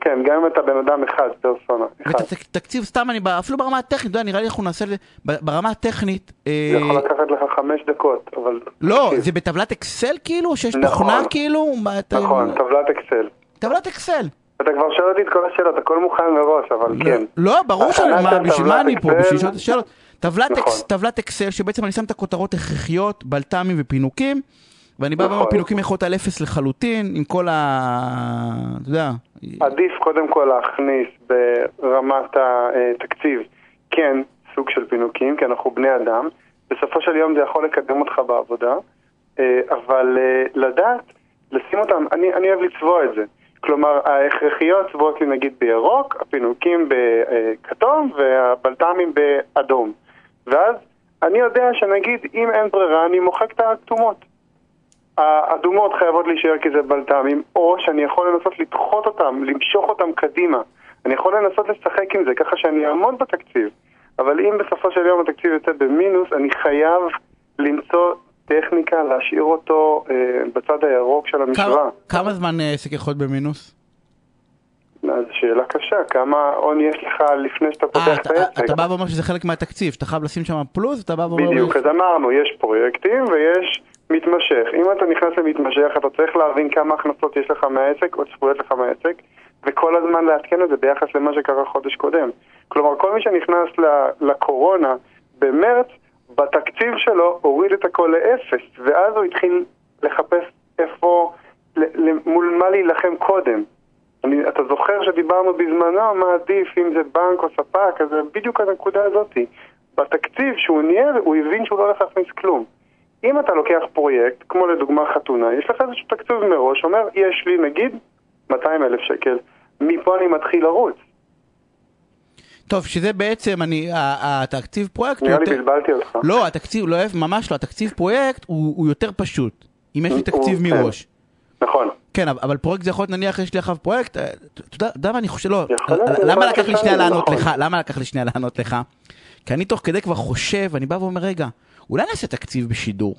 כן, גם אם אתה בן אדם אחד, פרסונה. אחד. ותקציב סתם, אני... אפילו ברמה הטכנית, נראה לי אנחנו נעשה... את זה- ברמה הטכנית... אה, זה יכול לקחת לך חמש דקות, אבל... לא. זה בטבלת אקסל כאילו? שיש נכון. תוכנה כאילו? מה, אתה- נכון, טבלת אקסל. טבלת אקסל. אתה כבר שואל אותי את כל השאלות, הכל מוכן מראש, אבל כן. לא, ברור שאני, בשביל מה אני פה? בשביל לשאול את השאלות. טבלת נכון. אקס- טבלת אקסל שבעצם אני שם את הכותרות הכרחיות, בלת"מים ופינוקים, ואני בא נכון. ואומר פינוקים יכול להיות על אפס לחלוטין, עם כל ה... אתה יודע. עדיף קודם כל להכניס ברמת התקציב, כן, סוג של פינוקים, כי אנחנו בני אדם. בסופו של יום זה יכול לקדם אותך בעבודה, אה, אבל אה, לדעת, לשים אותם, אני, אני אוהב לצבוע את זה. כלומר, ההכרחיות צבועות לי נגיד בירוק, הפינוקים בכתום והבלת"מים באדום. ואז אני יודע שנגיד, אם אין ברירה, אני מוחק את הכתומות. האדומות חייבות להישאר כי זה בלת"מים, או שאני יכול לנסות לדחות אותם, למשוך אותם קדימה. אני יכול לנסות לשחק עם זה ככה שאני אעמוד בתקציב. אבל אם בסופו של יום התקציב יוצא במינוס, אני חייב למצוא טכניקה להשאיר אותו אה, בצד הירוק של כמה- המשוואה. כמה זמן אה, עסק יכול להיות במינוס? אז שאלה קשה, כמה הון יש לך לפני שאתה אה, פותח את אתה- העסק? אתה בא ואומר שזה חלק מהתקציב, שאתה חייב לשים שם פלוס, ואתה בא ואומר... בדיוק, אז אמרנו, יש פרויקטים ויש מתמשך. אם אתה נכנס למתמשך, אתה צריך להבין כמה הכנסות יש לך מהעסק או צפויות לך מהעסק, וכל הזמן לעדכן את זה ביחס למה שקרה חודש קודם. כלומר, כל מי שנכנס לקורונה במרץ, בתקציב שלו הוריד את הכל לאפס, ואז הוא התחיל לחפש איפה, מול מה להילחם קודם. אני, אתה זוכר שדיברנו בזמנו מה עדיף, אם זה בנק או ספק, אז זה בדיוק הנקודה הזאתי. בתקציב שהוא ניהל, הוא הבין שהוא לא הולך להכניס כלום. אם אתה לוקח פרויקט, כמו לדוגמה חתונה, יש לך איזשהו תקציב מראש, אומר, יש לי נגיד 200 אלף שקל, מפה אני מתחיל לרוץ. טוב, שזה בעצם, אני, התקציב פרויקט... הוא נראה לי יותר- בלבלתי אותך. לא, התקציב, לא, ממש לא, התקציב פרויקט הוא הוא יותר פשוט. אם יש לי הוא- תקציב כן. מראש. נכון. כן, אבל- פרויקט זה יכול להיות, נניח יש לי עכשיו פרויקט, אה, אתה יודע- מה אני חושב, לא, להיות, למה לקח לי שנייה שזה לענות נכון. לך, למה לקח לי שנייה לענות לך? כי אני תוך כדי כבר חושב, אני בא ואומר, רגע, אולי נעשה תקציב בשידור.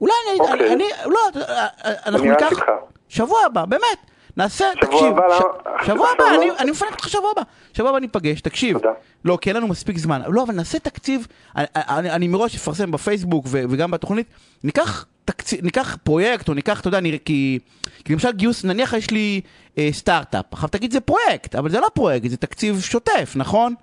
אולי אני, אוקיי. אני, אני, לא, אה, אה, אנחנו ניקח. שבוע הבא, באמת, נעשה, תקשיב? שבוע הבא, לא? אני- אני מפנק אותך שבוע הבא, שבוע הבא ניפגש, תקשיב. לא, כי אין לנו מספיק זמן, לא, אבל נעשה תקציב, אני- מראש אפרסם בפייסבוק וגם בתוכנית, ניקח תקציב, ניקח פרויקט, או ניקח, אתה יודע, נראה, כי, כי למשל גיוס, נניח יש לי אה, סטארט-אפ, עכשיו תגיד זה פרויקט, אבל זה לא פרויקט, זה תקציב שוטף, נכון?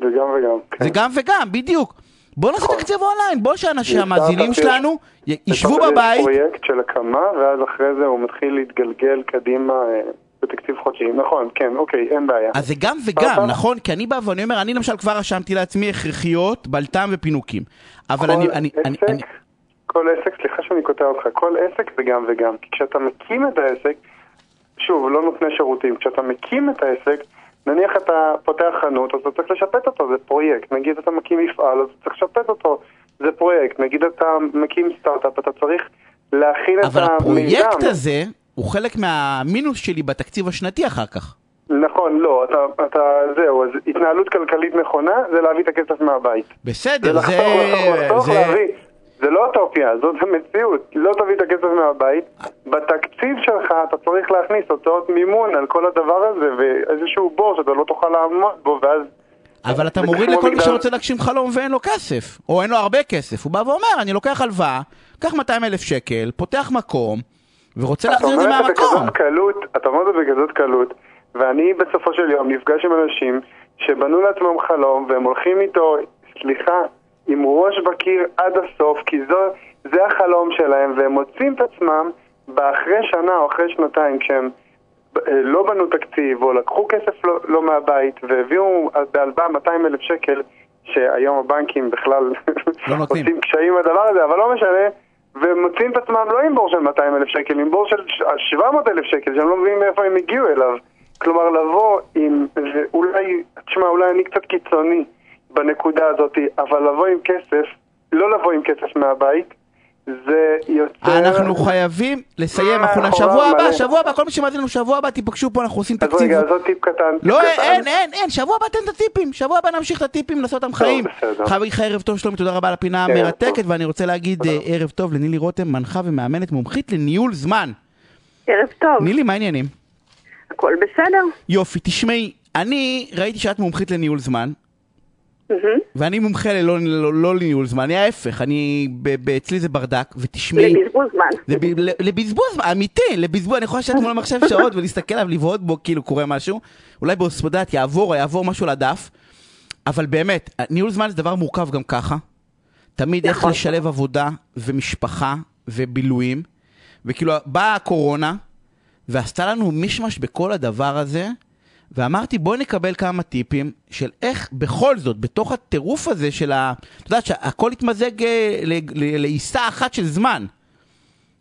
וגם וגם. כן. זה גם וגם, בדיוק. בוא נעשה נכון. תקציב אונליין, בוא שאנשים, המאזינים שלנו ישבו בבית, פרויקט של הקמה, ואז אחרי זה הוא מתחיל להתגלגל קדימה אה, בתקציב חודשי. נכון, כן, אוקיי, אין בעיה. אז זה גם וגם, סטארט-אפ. נכון? כי אני בא ואני אומר, אני למשל כבר רשמתי לעצמי הכרחיות, בלת"ם ופינוקים. אבל כל אני, אני, אני, אני, כל עסק, סליחה שאני קוטע אותך, כל עסק זה גם וגם. כי כשאתה מקים את העסק, שוב, לא נותני שירותים, כשאתה מקים את העסק, נניח אתה פותח חנות, אז אתה צריך לשפט אותו, זה פרויקט. נגיד אתה מקים מפעל, אז אתה צריך לשפט אותו, זה פרויקט. נגיד אתה מקים סטארט-אפ, אתה צריך להכין את אבל המיזם. הפרויקט הזה הוא חלק מהמינוס שלי בתקציב השנתי אחר כך. נכון, לא, אתה, אתה, זהו, אז התנהלות כלכלית נכונה זה להביא את הכסף מהבית. בסדר, זה זה... לחתוך, לחתוך, לחתוך, זה... להביא. זה לא אוטופיה, זאת המציאות. לא תביא את הכסף מהבית. בתקציב שלך אתה צריך להכניס הוצאות מימון על כל הדבר הזה ואיזשהו בור שאתה לא תוכל לעמוד בו ואז אבל אתה מוריד לכל מי שרוצה להגשים חלום ואין לו כסף, או אין לו הרבה כסף. הוא בא ואומר, אני לוקח הלוואה, קח 200 אלף שקל, פותח מקום, ורוצה להחזיר את זה מהמקום. קלות, אתה אומר את זה בכזאת קלות, ואני בסופו של יום נפגש עם אנשים שבנו לעצמם חלום והם הולכים איתו, סליחה, עם ראש בקיר עד הסוף, כי זו, זה החלום שלהם, והם מוצאים את עצמם באחרי שנה או אחרי שנתיים, כשהם אה, לא בנו תקציב, או לקחו כסף לא, לא מהבית, והביאו בהלוואה 200 אלף שקל, שהיום הבנקים בכלל לא. עושים קשיים הדבר הזה, אבל לא משנה, ומוצאים את עצמם לא עם בור של 200 אלף שקל, עם בור של 700 אלף שקל, שהם לא מבינים מאיפה הם הגיעו אליו. כלומר, לבוא עם, ואולי, תשמע, אולי אני קצת קיצוני בנקודה הזאת, אבל לבוא עם כסף, לא לבוא עם כסף מהבית, זה יוצר... אנחנו חייבים לסיים, מה, אנחנו חובה שבוע הבא. שבוע הבא, כל מי שמאזין לנו שבוע הבא, תיפגשו פה, אנחנו עושים אז תקציב. רגע, אז עוד טיפ קטן. לא. אין, אין, אין, שבוע הבא תן את הטיפים, שבוע הבא נמשיך את הטיפים, לעשות אותם חיים. לך ערב טוב שלומי, תודה רבה על הפינה המרתקת. ואני רוצה להגיד אה, ערב טוב לנילי רותם, מנחה ומאמנת מומחית לניהול זמן. ערב טוב, נילי, מה העניינים? הכל בסדר? יופי, תשמעי, אני ראיתי שאת מומחית לניהול זמן. ואני מומחה ללא לא, לא לניהול זמן, אני ההפך, אני, ב- ב- אצלי זה ברדק, ותשמעי, לבזבוז זמן. זה ב- ל- לבזבוז, אמיתי, לבזבוז, אני יכול לשבת מול המחשב שעות ולהסתכל עליו, לבהות בו כאילו קורה משהו, אולי בהוספדת יעבור, יעבור משהו לדף, אבל באמת, ניהול זמן זה דבר מורכב גם ככה, תמיד איך נכון. לשלב עבודה ומשפחה ובילויים, וכאילו באה הקורונה, ועשתה לנו מישמש בכל הדבר הזה, ואמרתי בואי נקבל כמה טיפים של איך בכל זאת, בתוך הטירוף הזה של ה... את יודעת שהכל התמזג אה, לעיסה אחת של זמן.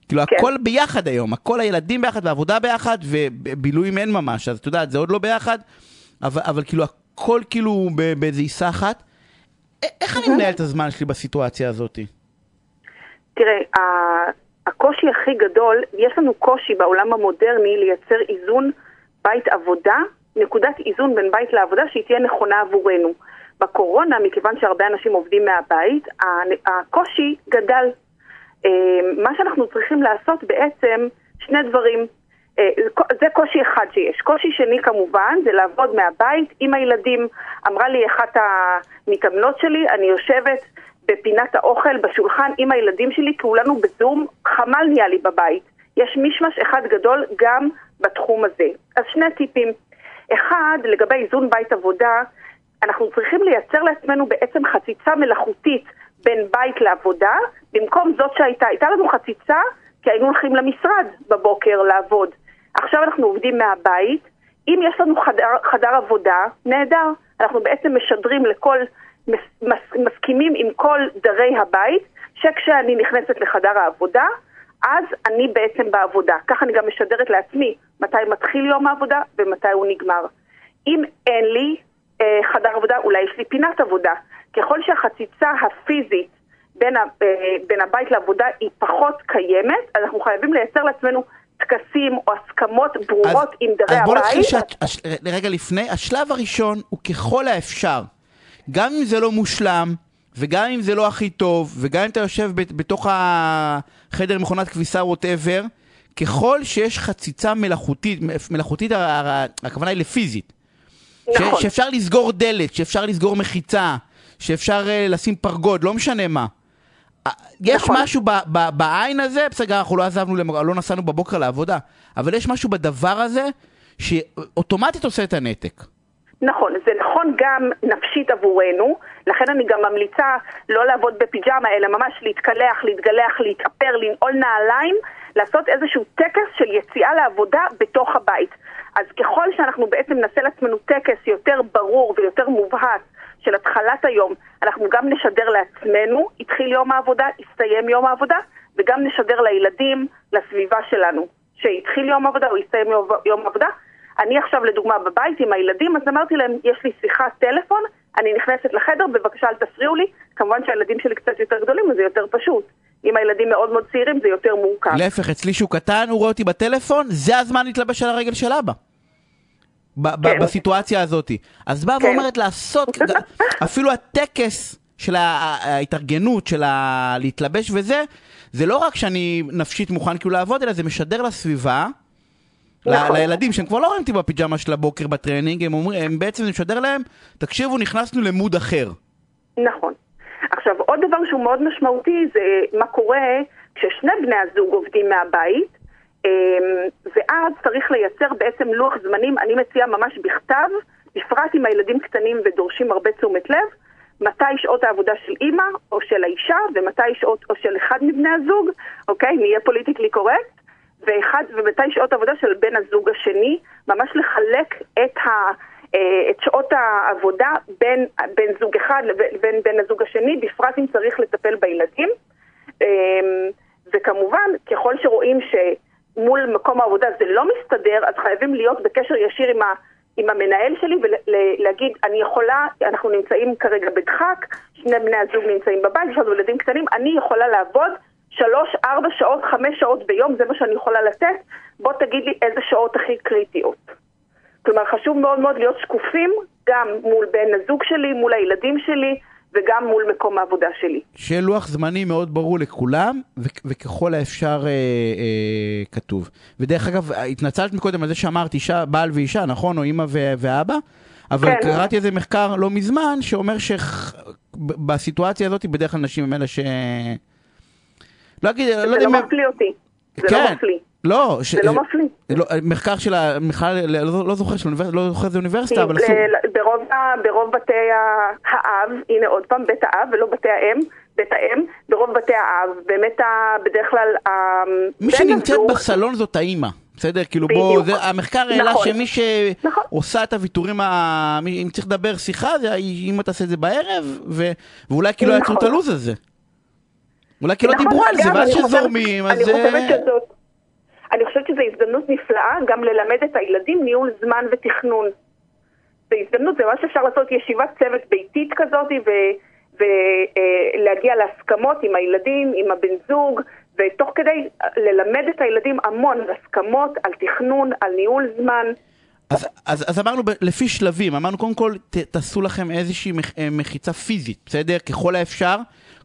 כאילו כן. הכל ביחד היום, הכל הילדים ביחד ועבודה ביחד ובילויים אין ממש, אז את יודעת זה עוד לא ביחד, אבל, אבל כאילו הכל כאילו באיזה עיסה אחת. איך אני מנהל את הזמן שלי בסיטואציה הזאת? תראה, הקושי הכי גדול, יש לנו קושי בעולם המודרני לייצר איזון בית עבודה, נקודת איזון בין בית לעבודה שהיא תהיה נכונה עבורנו. בקורונה, מכיוון שהרבה אנשים עובדים מהבית, הקושי גדל. אה, מה שאנחנו צריכים לעשות בעצם שני דברים. אה, זה קושי אחד שיש. קושי שני כמובן זה לעבוד מהבית עם הילדים. אמרה לי אחת המתאמנות שלי, אני יושבת בפינת האוכל בשולחן עם הילדים שלי, כולנו בזום, חמ"ל נהיה לי בבית. יש מישמש אחד גדול גם בתחום הזה. אז שני טיפים. אחד, לגבי איזון בית עבודה, אנחנו צריכים לייצר לעצמנו בעצם חציצה מלאכותית בין בית לעבודה, במקום זאת שהייתה. הייתה לנו חציצה כי היינו הולכים למשרד בבוקר לעבוד. עכשיו אנחנו עובדים מהבית. אם יש לנו חדר, חדר עבודה, נהדר. אנחנו בעצם משדרים לכל, מס, מס, מסכימים עם כל דרי הבית, שכשאני נכנסת לחדר העבודה, אז אני בעצם בעבודה. ככה אני גם משדרת לעצמי מתי מתחיל יום העבודה ומתי הוא נגמר. אם אין לי אה, חדר עבודה, אולי יש לי פינת עבודה. ככל שהחציצה הפיזית בין, ה, אה, בין הבית לעבודה היא פחות קיימת, אנחנו חייבים לייצר לעצמנו טקסים או הסכמות ברורות אז, עם דרי אז בוא הבית. נתחיל שאת, הש, רגע לפני, השלב הראשון הוא ככל האפשר. גם אם זה לא מושלם, וגם אם זה לא הכי טוב, וגם אם אתה יושב בתוך החדר מכונת כביסה ווטאבר, ככל שיש חציצה מלאכותית, מלאכותית הכוונה היא לפיזית. נכון. ש, שאפשר לסגור דלת, שאפשר לסגור מחיצה, שאפשר uh, לשים פרגוד, לא משנה מה. יש נכון. משהו ב, ב, בעין הזה, בסדר, אנחנו לא עזבנו, למ- לא נסענו בבוקר לעבודה, אבל יש משהו בדבר הזה שאוטומטית עושה את הנתק. נכון, זה נכון גם נפשית עבורנו, לכן אני גם ממליצה לא לעבוד בפיג'מה, אלא ממש להתקלח, להתגלח, להתאפר, לנעול נעליים, לעשות איזשהו טקס של יציאה לעבודה בתוך הבית. אז ככל שאנחנו בעצם נעשה לעצמנו טקס יותר ברור ויותר מובהק של התחלת היום, אנחנו גם נשדר לעצמנו, התחיל יום העבודה, הסתיים יום העבודה, וגם נשדר לילדים, לסביבה שלנו, שהתחיל יום העבודה או הסתיים יום, יום העבודה. אני עכשיו לדוגמה בבית עם הילדים, אז אמרתי להם, יש לי שיחת טלפון, אני נכנסת לחדר, בבקשה אל תפריעו לי. כמובן שהילדים שלי קצת יותר גדולים, אז זה יותר פשוט. אם הילדים מאוד מאוד צעירים, זה יותר מורכב. להפך, אצלי שהוא קטן, הוא רואה אותי בטלפון, זה הזמן להתלבש על הרגל של אבא. ב- ב- כן. בסיטואציה הזאת. אז באה כן. ואומרת לעשות, אפילו הטקס של ההתארגנות, של ה- להתלבש וזה, זה לא רק שאני נפשית מוכן כאילו לעבוד, אלא זה משדר לסביבה, נכון. לילדים שהם כבר לא רואים אותי בפיג'מה של הבוקר בטרנינג, הם, אומרים, הם בעצם, משדר להם, תקשיבו, נכנסנו ל mode אחר. נכון. עכשיו, עוד דבר שהוא מאוד משמעותי זה מה קורה כששני בני הזוג עובדים מהבית, אמ, ואז צריך לייצר בעצם לוח זמנים, אני מציעה ממש בכתב, בפרט אם הילדים קטנים ודורשים הרבה תשומת לב, מתי שעות העבודה של אימא או של האישה ומתי שעות או של אחד מבני הזוג, אוקיי? נהיה פוליטיקלי קורקט, ואחד, ומתי שעות העבודה של בן הזוג השני, ממש לחלק את, ה, אה, את שעות העבודה בין בן זוג אחד לבין בן הזוג השני, בפרט אם צריך לטפל בילדים. אמ, וכמובן, ככל שרואים שמול מקום העבודה זה לא מסתדר, אז חייבים להיות בקשר ישיר עם ה... עם המנהל שלי ולהגיד, אני יכולה, אנחנו נמצאים כרגע בדחק, שני בני הזוג נמצאים בבית, יש לנו ילדים קטנים, אני יכולה לעבוד שלוש, ארבע שעות, חמש שעות ביום, זה מה שאני יכולה לתת, בוא תגיד לי איזה שעות הכי קריטיות. כלומר, חשוב מאוד מאוד להיות שקופים גם מול בן הזוג שלי, מול הילדים שלי, וגם מול מקום העבודה שלי. שיהיה לוח זמני מאוד ברור לכולם, ו- וככל האפשר אה, אה, כתוב. ודרך אגב, התנצלת מקודם על זה שאמרת אישה, בעל ואישה, נכון? או אימא ו- ואבא? אבל כן. קראתי איזה מחקר לא מזמן שאומר שבסיטואציה הזאת בדרך כלל נשים הם אלה ש... לא אגיד, לא יודע... זה לא מפליא אותי. זה לא כן. לא מפליא. לא, ש... זה לא מפליא. לא, מחקר של ה... לא, לא זוכר, של אוניברסיטה, לא זוכר איזה אוניברסיטה, אבל עשו... ברוב, ברוב בתי האב, הנה עוד פעם, בית האב ולא בתי האם, בית האם, ברוב בתי האב, באמת בדרך כלל... מי שנמצאת בסלון זאת האימא. בסדר? כאילו בוא, זה, המחקר העלה נכון, שמי שעושה נכון. את הוויתורים, ה... אם צריך לדבר שיחה, זה אם אתה עושה את זה בערב, ו... ואולי כאילו נכון. יצרו את הלו"ז הזה. אולי כאילו נכון, דיברו על זה, ואז שזורמים, אז... אני חושבת שזו הזדמנות נפלאה גם ללמד את הילדים ניהול זמן ותכנון. זו הזדמנות, זה מה שאפשר לעשות ישיבת צוות ביתית כזאת ולהגיע אה, להסכמות עם הילדים, עם הבן זוג, ותוך כדי ללמד את הילדים המון על הסכמות, על תכנון, על ניהול זמן. אז, אז, אז אמרנו לפי שלבים, אמרנו קודם כל ת, תעשו לכם איזושהי אה, מחיצה פיזית, בסדר? ככל האפשר.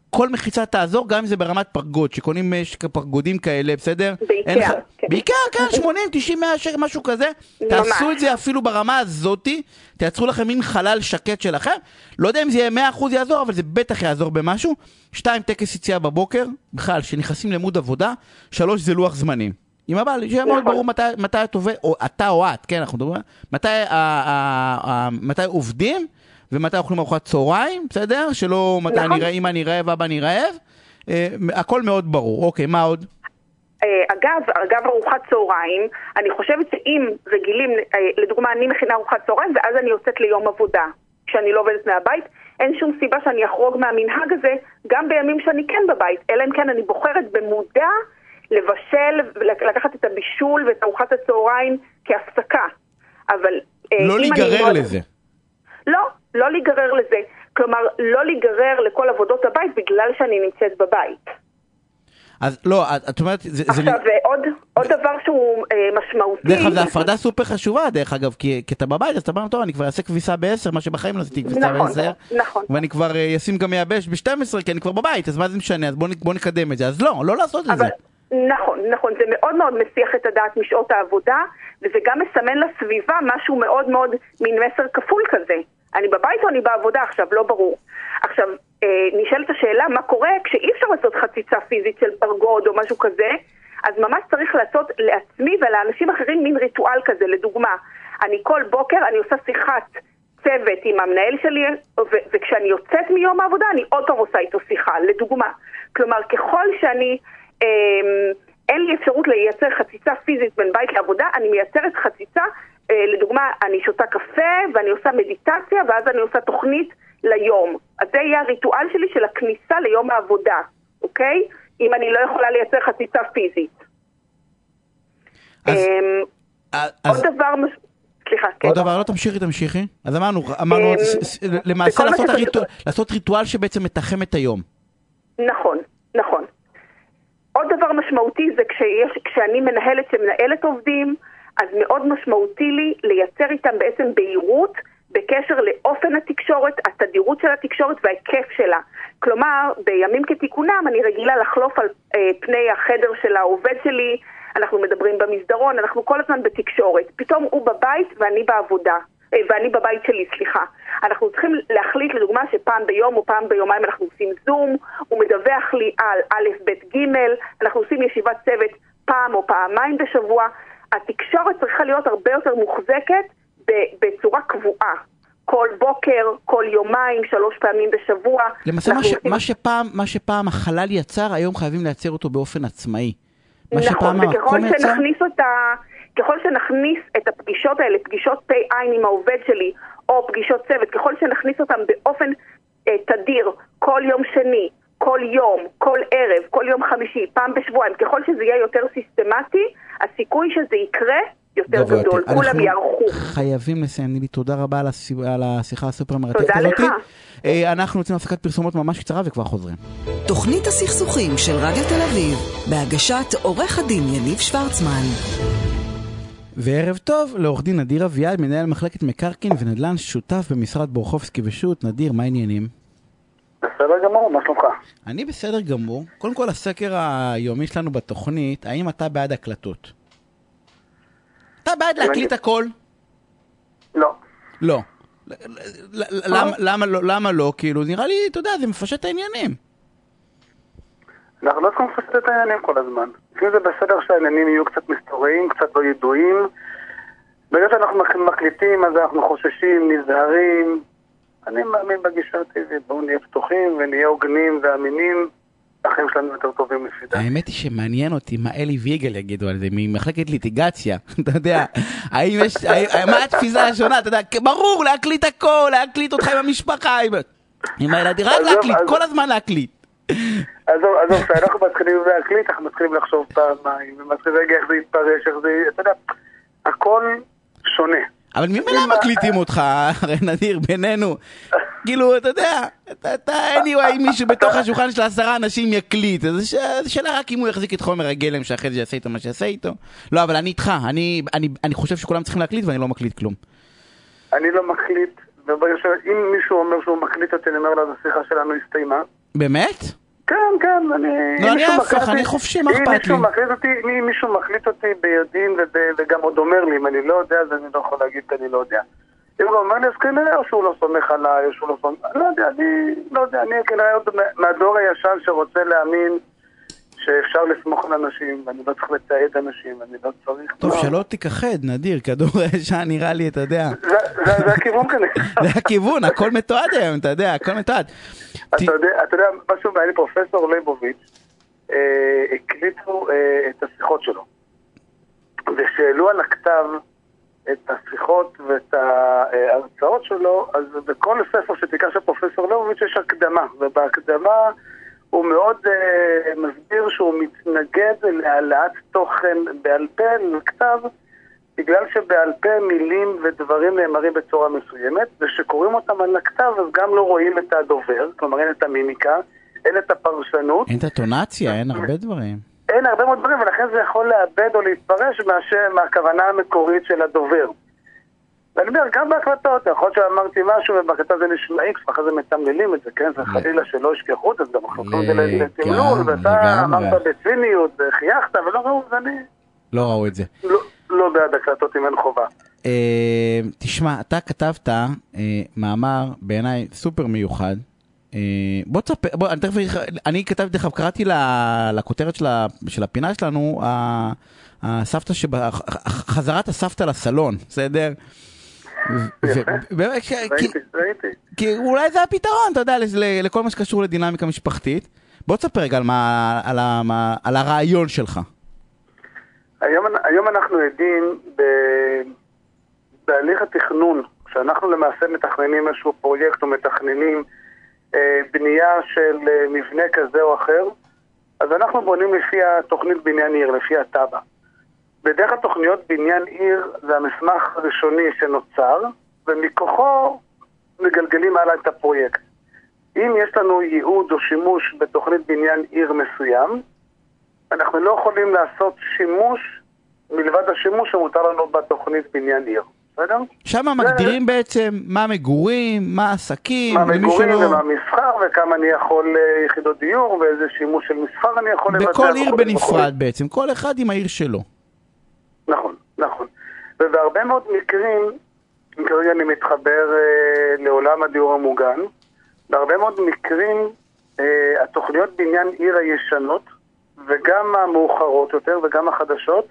כל מחיצה תעזור, גם אם זה ברמת פרגוד, שקונים פרגודים כאלה, בסדר? בעיקר, כן. בעיקר, כן, 80, 90, 100 שקל, משהו כזה. ממש. תעשו את זה אפילו ברמה הזאתי, תייצרו לכם מין חלל שקט שלכם. לא יודע אם זה יהיה 100% יעזור, אבל זה בטח יעזור במשהו. שתיים, טקס יציאה בבוקר, בכלל, שנכנסים למוד עבודה. שלוש, זה לוח זמנים. עם הבעל, שיהיה מאוד נכון. ברור מתי, מתי את עובד, או אתה או את, כן, אנחנו מדברים, מתי, מתי עובדים. ומתי אוכלים ארוחת צהריים, בסדר? שלא מתי נכון. אני רעב, אמא אני רעב, אבא אני רעב. אה, הכל מאוד ברור. אוקיי, מה עוד? אה, אגב, אגב ארוחת צהריים, אני חושבת שאם רגילים, אה, לדוגמה אני מכינה ארוחת צהריים ואז אני יוצאת ליום עבודה, כשאני לא עובדת מהבית, אין שום סיבה שאני אחרוג מהמנהג הזה גם בימים שאני כן בבית, אלא אם כן אני בוחרת במודע לבשל, לקחת את הבישול ואת ארוחת הצהריים כהפסקה. אבל... לא להיגרר לזה. לא, לא להיגרר לזה. כלומר, לא להיגרר לכל עבודות הבית בגלל שאני נמצאת בבית. אז לא, את אומרת... זה, עכשיו, זה... עוד, עוד דבר שהוא אה, משמעותי... דרך אגב, זו הפרדה סופר חשובה, דרך אגב, כי, כי אתה בבית, אז אתה אומר, טוב, אני כבר אעשה כביסה ב-10, מה שבחיים לא עשיתי כביסה נכון, ב-10. נכון. ואני כבר אה, אשים גם מייבש ב-12, כי אני כבר בבית, אז מה זה משנה? אז בוא, בוא נקדם את זה. אז לא, לא לעשות את זה. נכון, נכון, זה מאוד מאוד מסיח את הדעת משעות העבודה, וזה גם מסמן לסביבה משהו מאוד מאוד, מין מסר כפול כזה. אני בבית או אני בעבודה עכשיו, לא ברור. עכשיו, אה, נשאלת השאלה מה קורה כשאי אפשר לעשות חציצה פיזית של פרגוד או משהו כזה, אז ממש צריך לעשות לעצמי ולאנשים אחרים מין ריטואל כזה, לדוגמה. אני כל בוקר, אני עושה שיחת צוות עם המנהל שלי, ו- וכשאני יוצאת מיום העבודה, אני עוד פעם עושה איתו שיחה, לדוגמה. כלומר, ככל שאני... אה, אין לי אפשרות לייצר חציצה פיזית בין בית לעבודה, אני מייצרת חציצה לדוגמה, אני שותה קפה ואני עושה מדיטציה ואז אני עושה תוכנית ליום. אז זה יהיה הריטואל שלי של הכניסה ליום העבודה, אוקיי? אם אני לא יכולה לייצר חציצה פיזית. אז, אמ, אז, עוד דבר... סליחה, כן. עוד דבר, לא תמשיכי, תמשיכי. אז אמרנו, אמרנו, אמ, למעשה לעשות, הריטואל, לעשות ריטואל שבעצם מתחם את היום. נכון, נכון. עוד דבר משמעותי זה כשיש, כשאני מנהלת שמנהלת עובדים, אז מאוד משמעותי לי לייצר איתם בעצם בהירות בקשר לאופן התקשורת, התדירות של התקשורת וההיקף שלה. כלומר, בימים כתיקונם אני רגילה לחלוף על אה, פני החדר של העובד שלי, אנחנו מדברים במסדרון, אנחנו כל הזמן בתקשורת. פתאום הוא בבית ואני בעבודה. אה, ואני בבית שלי, סליחה. אנחנו צריכים להחליט, לדוגמה, שפעם ביום או פעם ביומיים אנחנו עושים זום, הוא מדווח לי על א', ב', ג', אנחנו עושים ישיבת צוות פעם או פעמיים בשבוע. התקשורת צריכה להיות הרבה יותר מוחזקת בצורה קבועה. כל בוקר, כל יומיים, שלוש פעמים בשבוע. למעשה מה, ש, מה, שפעם, מה שפעם החלל יצר, היום חייבים לייצר אותו באופן עצמאי. נכון, וככל שנכניס אותה, ככל שנכניס את הפגישות האלה, פגישות פ"ע עם העובד שלי, או פגישות צוות, ככל שנכניס אותם באופן אה, תדיר, כל יום שני, כל יום, כל ערב, כל יום חמישי, פעם בשבועיים, ככל שזה יהיה יותר סיסטמטי, הסיכוי שזה יקרה יותר גדול, כולם יערכו. חייבים לסיים, נילי, תודה רבה על, הסיב... על השיחה הסופר מרתקת הזאת. תודה לך. אה, אנחנו יוצאים להפסקת פרסומות ממש קצרה וכבר חוזרים. תוכנית הסכסוכים של רדיו תל אביב, בהגשת עורך הדין יניב שוורצמן. וערב טוב לעורך דין נדיר אביעד, מנהל מחלקת מקרקעין ונדל"ן, שותף במשרד בורחובסקי ושות'. נדיר, מה העניינים? בסדר גמור, מה שלומך? אני בסדר גמור. קודם כל, הסקר היומי שלנו בתוכנית, האם אתה בעד הקלטות? אתה בעד להקליט הכל? לא. לא. למה לא? למה לא? כאילו, נראה לי, אתה יודע, זה מפשט את העניינים. אנחנו לא צריכים לפשט את העניינים כל הזמן. לפעמים זה בסדר שהעניינים יהיו קצת מסתוריים, קצת לא ידועים. ברגע שאנחנו מקליטים, אז אנחנו חוששים, נזהרים. אני מאמין בגישה הטבעית, בואו נהיה פתוחים ונהיה הוגנים ואמינים. החיים שלנו יותר טובים לפי דעתי. האמת היא שמעניין אותי מה אלי ויגל יגידו על זה, ממחלקת ליטיגציה, אתה יודע, האם יש, מה התפיסה השונה, אתה יודע, ברור, להקליט הכל, להקליט אותך עם המשפחה, עם הילדים, רק להקליט, כל הזמן להקליט. עזוב, עזוב, כשאנחנו מתחילים להקליט, אנחנו מתחילים לחשוב פעמיים, ומתחילים רגע איך זה יתפרש, איך זה, אתה יודע, הכל שונה. אבל ממילא מקליטים אותך, הרי נדיר, בינינו. כאילו, אתה יודע, אתה anyway, מישהו בתוך השולחן של עשרה אנשים יקליט, אז זו שאלה רק אם הוא יחזיק את חומר הגלם שאחרי זה יעשה איתו מה שיעשה איתו. לא, אבל אני איתך, אני חושב שכולם צריכים להקליט ואני לא מקליט כלום. אני לא מקליט, אם מישהו אומר שהוא מקליט אותי, אני אומר לו, השיחה שלנו הסתיימה. באמת? כן, כן, אני... לא, אני ההפך, אני חופשי, מה אכפת לי? אם מישהו מחליט אותי ביודעין וגם עוד אומר לי, אם אני לא יודע, אז אני לא יכול להגיד שאני לא יודע. אם הוא אומר לי, אז כנראה או שהוא לא סומך עליי, או שהוא לא סומך... לא יודע, אני לא יודע, אני כנראה עוד מהדור הישן שרוצה להאמין שאפשר לסמוך על אנשים, ואני לא צריך לתעד אנשים, ואני לא צריך... טוב, שלא תיכחד, נדיר, כדור הישן נראה לי, אתה יודע. זה הכיוון כנראה. זה הכיוון, הכל מתועד היום, אתה יודע, הכל מתועד. אתה יודע, משהו מעניין, פרופסור ליבוביץ', אה, הקליטו אה, את השיחות שלו. ושאלו על הכתב את השיחות ואת ההרצאות שלו, אז בכל ספר שתיקח של פרופסור ליבוביץ' יש הקדמה, ובהקדמה הוא מאוד uh, מסביר שהוא מתנגד להעלאת תוכן בעל פה לכתב, בגלל שבעל פה מילים ודברים נאמרים בצורה מסוימת, וכשקוראים אותם על הכתב אז גם לא רואים את הדובר, כלומר אין את המימיקה, אין את הפרשנות. אין את הטונציה, אין הרבה דברים. אין הרבה מאוד דברים, ולכן זה יכול לאבד או להתפרש מהכוונה המקורית של הדובר. ואני אומר, גם בהקלטות, יכול להיות שאמרתי משהו ובהקלטה זה נשמע איקס, ואחרי זה מתמללים את זה, כן? זה חלילה שלא ישכחו את זה, גם חלקו את זה לתמלול, ואתה אמרת בציניות, וחייכת, ולא ראו, אז אני... לא ראו את זה. לא, לא בעד הקלטות אם אין חובה. אה, תשמע, אתה כתבת אה, מאמר בעיניי סופר מיוחד. אה, בוא תספר, בוא, אני תכף, אני כתבתי לך, קראתי לכותרת של הפינה שלנו, הסבתא חזרת הסבתא לסלון, בסדר? כי אולי זה הפתרון, אתה יודע, לכל מה שקשור לדינמיקה משפחתית. בוא תספר רגע על הרעיון שלך. היום אנחנו עדים בהליך התכנון, כשאנחנו למעשה מתכננים איזשהו פרויקט או מתכננים אה, בנייה של אה, מבנה כזה או אחר, אז אנחנו בונים לפי התוכנית בניין עיר, לפי התב"ע. בדרך כלל תוכניות בניין עיר זה המסמך הראשוני שנוצר, ומכוחו מגלגלים הלאה את הפרויקט. אם יש לנו ייעוד או שימוש בתוכנית בניין עיר מסוים, אנחנו לא יכולים לעשות שימוש מלבד השימוש שמותר לנו בתוכנית בניין עיר. בסדר? שם זה- מגדירים בעצם מה מגורים, מה עסקים, מה מגורים שלא... ומה מסחר, וכמה אני יכול אה, יחידות דיור, ואיזה שימוש של מסחר אני יכול לבצע. בכל עיר. בנפרד בעצם, כל אחד עם העיר שלו. נכון, נכון. ובהרבה מאוד מקרים, כרגע אני מתחבר אה, לעולם הדיור המוגן, בהרבה מאוד מקרים אה, התוכניות בעניין עיר הישנות, וגם המאוחרות יותר וגם החדשות,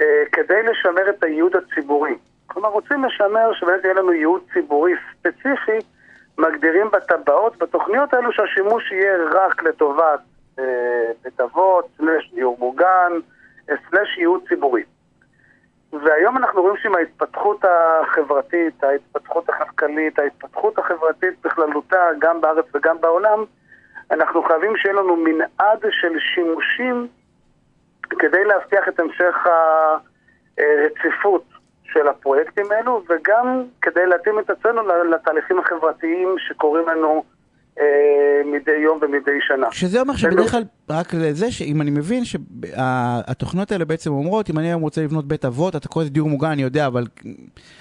אה, כדי לשמר את הייעוד הציבורי. כלומר, רוצים לשמר שבאמת יהיה לנו ייעוד ציבורי ספציפי, מגדירים בטבעות, בתוכניות האלו שהשימוש יהיה רק לטובת אה, בית אבות, סלש דיור מוגן, אה, סלש ייעוד ציבורי. והיום אנחנו רואים שעם ההתפתחות החברתית, ההתפתחות הכלכלית, ההתפתחות החברתית בכללותה, גם בארץ וגם בעולם, אנחנו חייבים שיהיה לנו מנעד של שימושים כדי להבטיח את המשך הרציפות של הפרויקטים האלו, וגם כדי להתאים את עצמנו לתהליכים החברתיים שקורים לנו מדי יום ומדי שנה. שזה אומר שבדרך כלל, רק לזה, שאם אני מבין שהתוכניות האלה בעצם אומרות, אם אני היום רוצה לבנות בית אבות, אתה קורא לזה דיור מוגן, אני יודע, אבל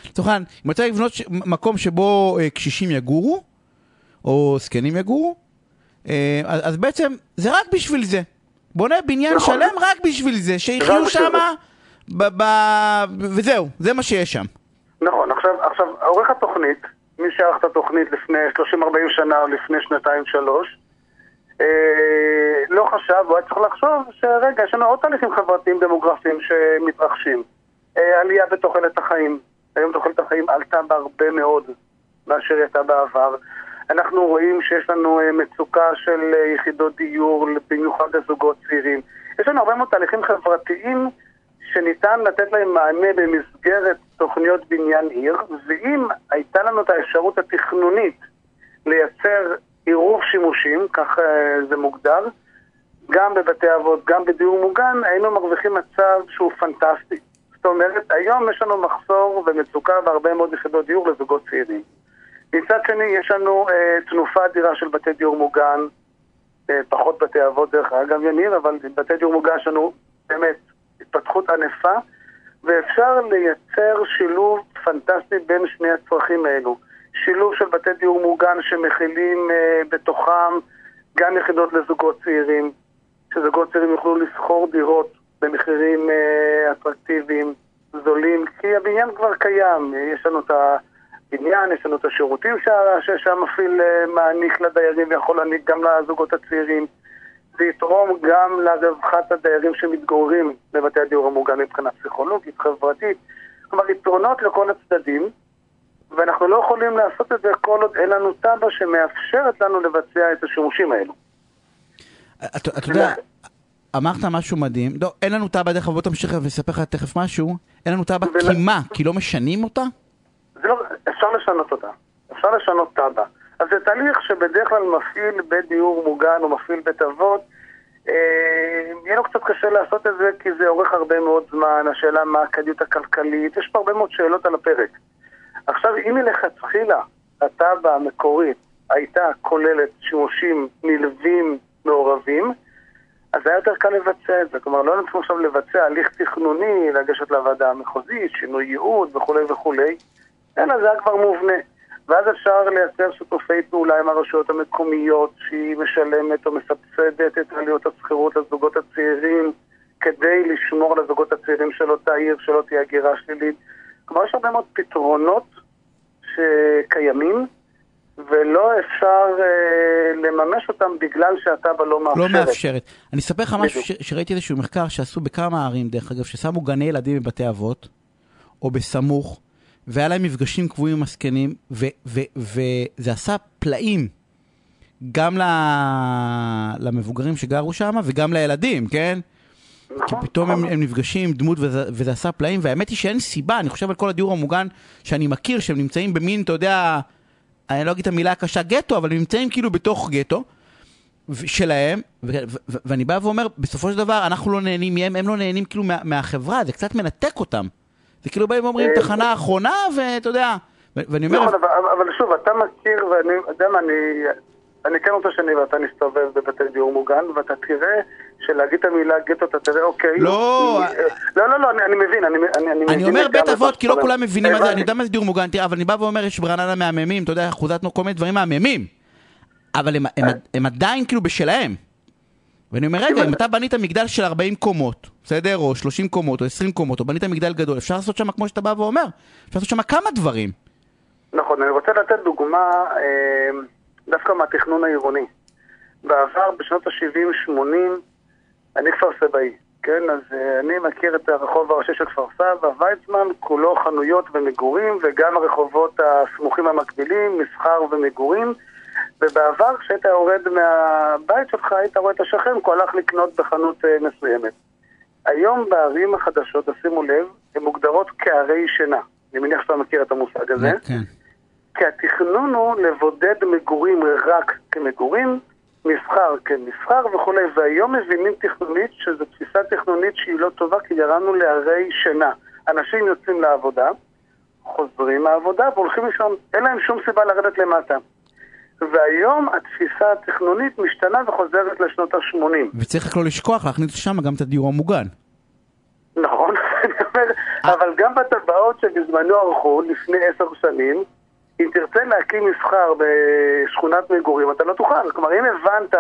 לצורך העניין, אם אני רוצה לבנות ש- מקום שבו אה, קשישים יגורו, או זקנים יגורו, אה, אז בעצם זה רק בשביל זה. בונה בניין נכון. שלם רק בשביל זה, שיחיו שמה, ב- ב- וזהו, זה מה שיש שם. נכון, עכשיו, עכשיו עורך התוכנית, מי שערך את התוכנית לפני 30-40 שנה או לפני שנתיים-שלוש, אה, לא חשב, הוא היה צריך לחשוב שרגע, יש לנו עוד תהליכים חברתיים דמוגרפיים שמתרחשים. אה, עלייה בתוחלת החיים. היום תוחלת החיים עלתה בהרבה מאוד מאשר היא הייתה בעבר. אנחנו רואים שיש לנו אה, מצוקה של יחידות דיור, במיוחד לזוגות צעירים. יש לנו הרבה מאוד תהליכים חברתיים שניתן לתת להם מענה במסגרת תוכניות בניין עיר, ואם הייתה לנו את האפשרות התכנונית לייצר עירוב שימושים, כך אה, זה מוגדר, גם בבתי אבות, גם בדיור מוגן, היינו מרוויחים מצב שהוא פנטסטי. זאת אומרת, היום יש לנו מחסור ומצוקה בהרבה מאוד יחידות דיור לזוגות צעירים. מצד שני, יש לנו אה, תנופה אדירה של בתי דיור מוגן, אה, פחות בתי אבות דרך אגב, יניר, אבל בתי דיור מוגן יש לנו באמת התפתחות ענפה, ואפשר לייצר שילוב פנטסטי בין שני הצרכים האלו. שילוב של בתי דיור מוגן שמכילים אה, בתוכם גם יחידות לזוגות צעירים, שזוגות צעירים יוכלו לשכור דירות במחירים אה, אטרקטיביים, זולים, כי הבניין כבר קיים, יש לנו את הבניין, יש לנו את השירותים שהמפעיל אה, מעניק לדיירים ויכול להעניק גם לזוגות הצעירים. זה יתרום גם לרווחת הדיירים שמתגוררים בבתי הדיור המוגן מבחינה פסיכולוגית, חברתית. כלומר, יתרונות לכל הצדדים, ואנחנו לא יכולים לעשות את זה כל עוד אין לנו תב"ע שמאפשרת לנו לבצע את השימושים האלו. אתה יודע, אמרת משהו מדהים, לא, אין לנו תב"ע, דרך אגב, בוא תמשיך ואספר לך תכף משהו, אין לנו תב"ע ול- כי מה? כי לא משנים אותה? זה לא, אפשר לשנות אותה. אפשר לשנות תב"ע. אז זה תהליך שבדרך כלל מפעיל בית דיור מוגן או מפעיל בית אבות. אה, יהיה לו קצת קשה לעשות את זה כי זה אורך הרבה מאוד זמן, השאלה מה הכדאיות הכלכלית, יש פה הרבה מאוד שאלות על הפרק. עכשיו, אם מלכתחילה התב"ע המקורית הייתה כוללת שימושים נלווים מעורבים, אז היה יותר קל לבצע את זה. כלומר, לא נצטרך עכשיו לבצע הליך תכנוני, לגשת לוועדה המחוזית, שינוי ייעוד וכולי וכולי, אלא זה היה כבר מובנה. ואז אפשר לייצר שיתופי פעולה עם הרשויות המקומיות, שהיא משלמת או מסבסדת את עלויות השכירות לזוגות הצעירים, כדי לשמור על הזוגות הצעירים של אותה עיר, שלא תהיה הגירה שלילית. כלומר, יש הרבה מאוד פתרונות שקיימים, ולא אפשר אה, לממש אותם בגלל שהתב"ע לא מאפשרת. לא מאפשרת. אני אספר לך משהו. ש- שראיתי איזשהו מחקר שעשו בכמה ערים, דרך אגב, ששמו גני ילדים בבתי אבות, או בסמוך, והיה להם מפגשים קבועים עם הזקנים, וזה עשה פלאים. גם למבוגרים שגרו שם וגם לילדים, כן? כי פתאום הם. הם נפגשים עם דמות וזה, וזה עשה פלאים, והאמת היא שאין סיבה, אני חושב על כל הדיור המוגן שאני מכיר, שהם נמצאים במין, אתה יודע, אני לא אגיד את המילה הקשה גטו, אבל הם נמצאים כאילו בתוך גטו שלהם, ו- ו- ו- ואני בא ואומר, בסופו של דבר אנחנו לא נהנים מהם, הם לא נהנים כאילו מה, מהחברה, זה קצת מנתק אותם. זה כאילו באים ואומרים אה, תחנה אחרונה, ואתה יודע, ואני אומר, נכון, אבל, שוב, אתה מכיר, ואני יודע מה, אני, אני כן רוצה שאני ואתה נסתובב בבתי דיור מוגן, ואתה תראה של להגיד את המילה גטו, אתה תראה, אוקיי. לא. לא, לא, לא, אני- אני מבין, אני אני- אני מבין. אני אומר בית אבות, כי לא כולם. מבינים מה זה, הבנתי. אני יודע מה זה דיור מוגן, תראה, אבל אני בא ואומר, יש ברעננה מהממים, אתה יודע, אחוזתנו כל מיני דברים מהממים, אבל הם- הם- הם עדיין כאילו בשלהם. ואני אומר, רגע, אם אתה בנית מגדל של 40 קומות, בסדר? או 30 קומות, או 20 קומות, או בנית מגדל גדול, אפשר לעשות שם, כמו שאתה בא ואומר, אפשר לעשות שם כמה דברים. נכון, אני רוצה לתת דוגמה אה, דווקא מהתכנון העירוני. בעבר, בשנות ה-70-80, אני כפר סבאי, כן? אז אה, אני מכיר את הרחוב הראשי של כפר סבא, ויצמן, כולו חנויות ומגורים, וגם הרחובות הסמוכים המקבילים, מסחר ומגורים. ובעבר, כשהיית יורד מהבית שלך, היית רואה את השכן, הוא הלך לקנות בחנות אה, מסוימת. היום בערים החדשות, תשימו לב, הן מוגדרות כערי שינה. אני מניח שאתה מכיר את המושג הזה. כן. כי התכנון הוא לבודד מגורים רק כמגורים, מסחר כמסחר וכולי, והיום מבינים תכנונית שזו תפיסה תכנונית שהיא לא טובה, כי גרמנו לערי שינה. אנשים יוצאים לעבודה, חוזרים מהעבודה והולכים לישון, אין להם שום סיבה לרדת למטה. והיום התפיסה התכנונית משתנה וחוזרת לשנות ה-80. וצריך רק לא לשכוח להכניס שם גם את הדיור המוגן. נכון, אני אומר, אבל גם בטבעות שבזמנו ערכו לפני עשר שנים, אם תרצה להקים מסחר בשכונת מגורים, אתה לא תוכל. כלומר, אם הבנת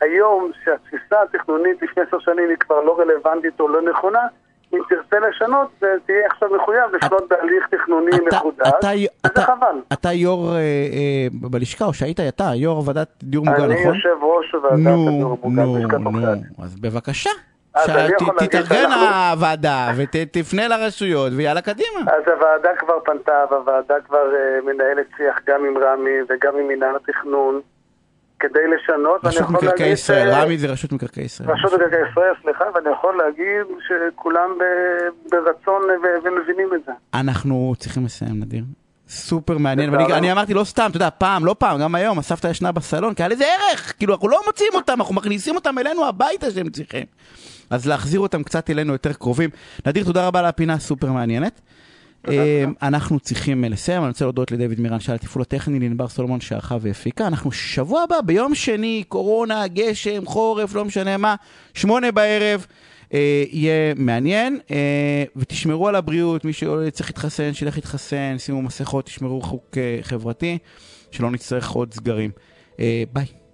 היום שהתפיסה התכנונית לפני עשר שנים היא כבר לא רלוונטית או לא נכונה, אם תרצה לשנות, זה תהיה עכשיו מחויב לפנות בהליך תכנוני מחודש, וזה חבל. אתה יו"ר אה, אה, בלשכה, או שהיית אתה, יו"ר ועדת דיור מוגן, אני נכון? יושב ראש ועדת נו, הדיור המוגן נו, עורכי נו, הדין. אז בבקשה. אני שאנחנו- הוועדה ותפנה לרשויות ויאללה קדימה. אז הוועדה כבר פנתה, והוועדה כבר אה, מנהלת שיח גם עם רמי וגם עם מינהל התכנון כדי לשנות, רשות מקרקעי. ישראל, רמי זה רשות מקרקעי ישראל. רשות מקרקעי ישראל, סליחה, ואני יכול להגיד שכולם ברצון ומבינים את זה. אנחנו צריכים לסיים, נדיר. סופר מעניין. ואני אני אמרתי לא סתם, אתה יודע, פעם, לא פעם, גם היום, הסבתא ישנה בסלון, כי היה לזה ערך, כאילו אנחנו לא מוציאים אותם, אנחנו מכניסים אותם אלינו הביתה שהם צריכים. אז להחזיר אותם קצת אלינו יותר קרובים. נדיר, תודה רבה על הפינה הסופר מעניינת. אה, אנחנו צריכים אה, לסיים, אני רוצה להודות לדויד מירן שעל התפעול הטכני, לענבר סולומון שערכה והפיקה. אנחנו שבוע הבא, ביום שני, קורונה, גשם, חורף, לא משנה מה, שמונה בערב. אה, יהיה מעניין, אה, ותשמרו על הבריאות, מי שצריך להתחסן, שילך להתחסן, שימו מסכות, תשמרו חוק אה, חברתי, שלא נצטרך עוד סגרים. אה, ביי.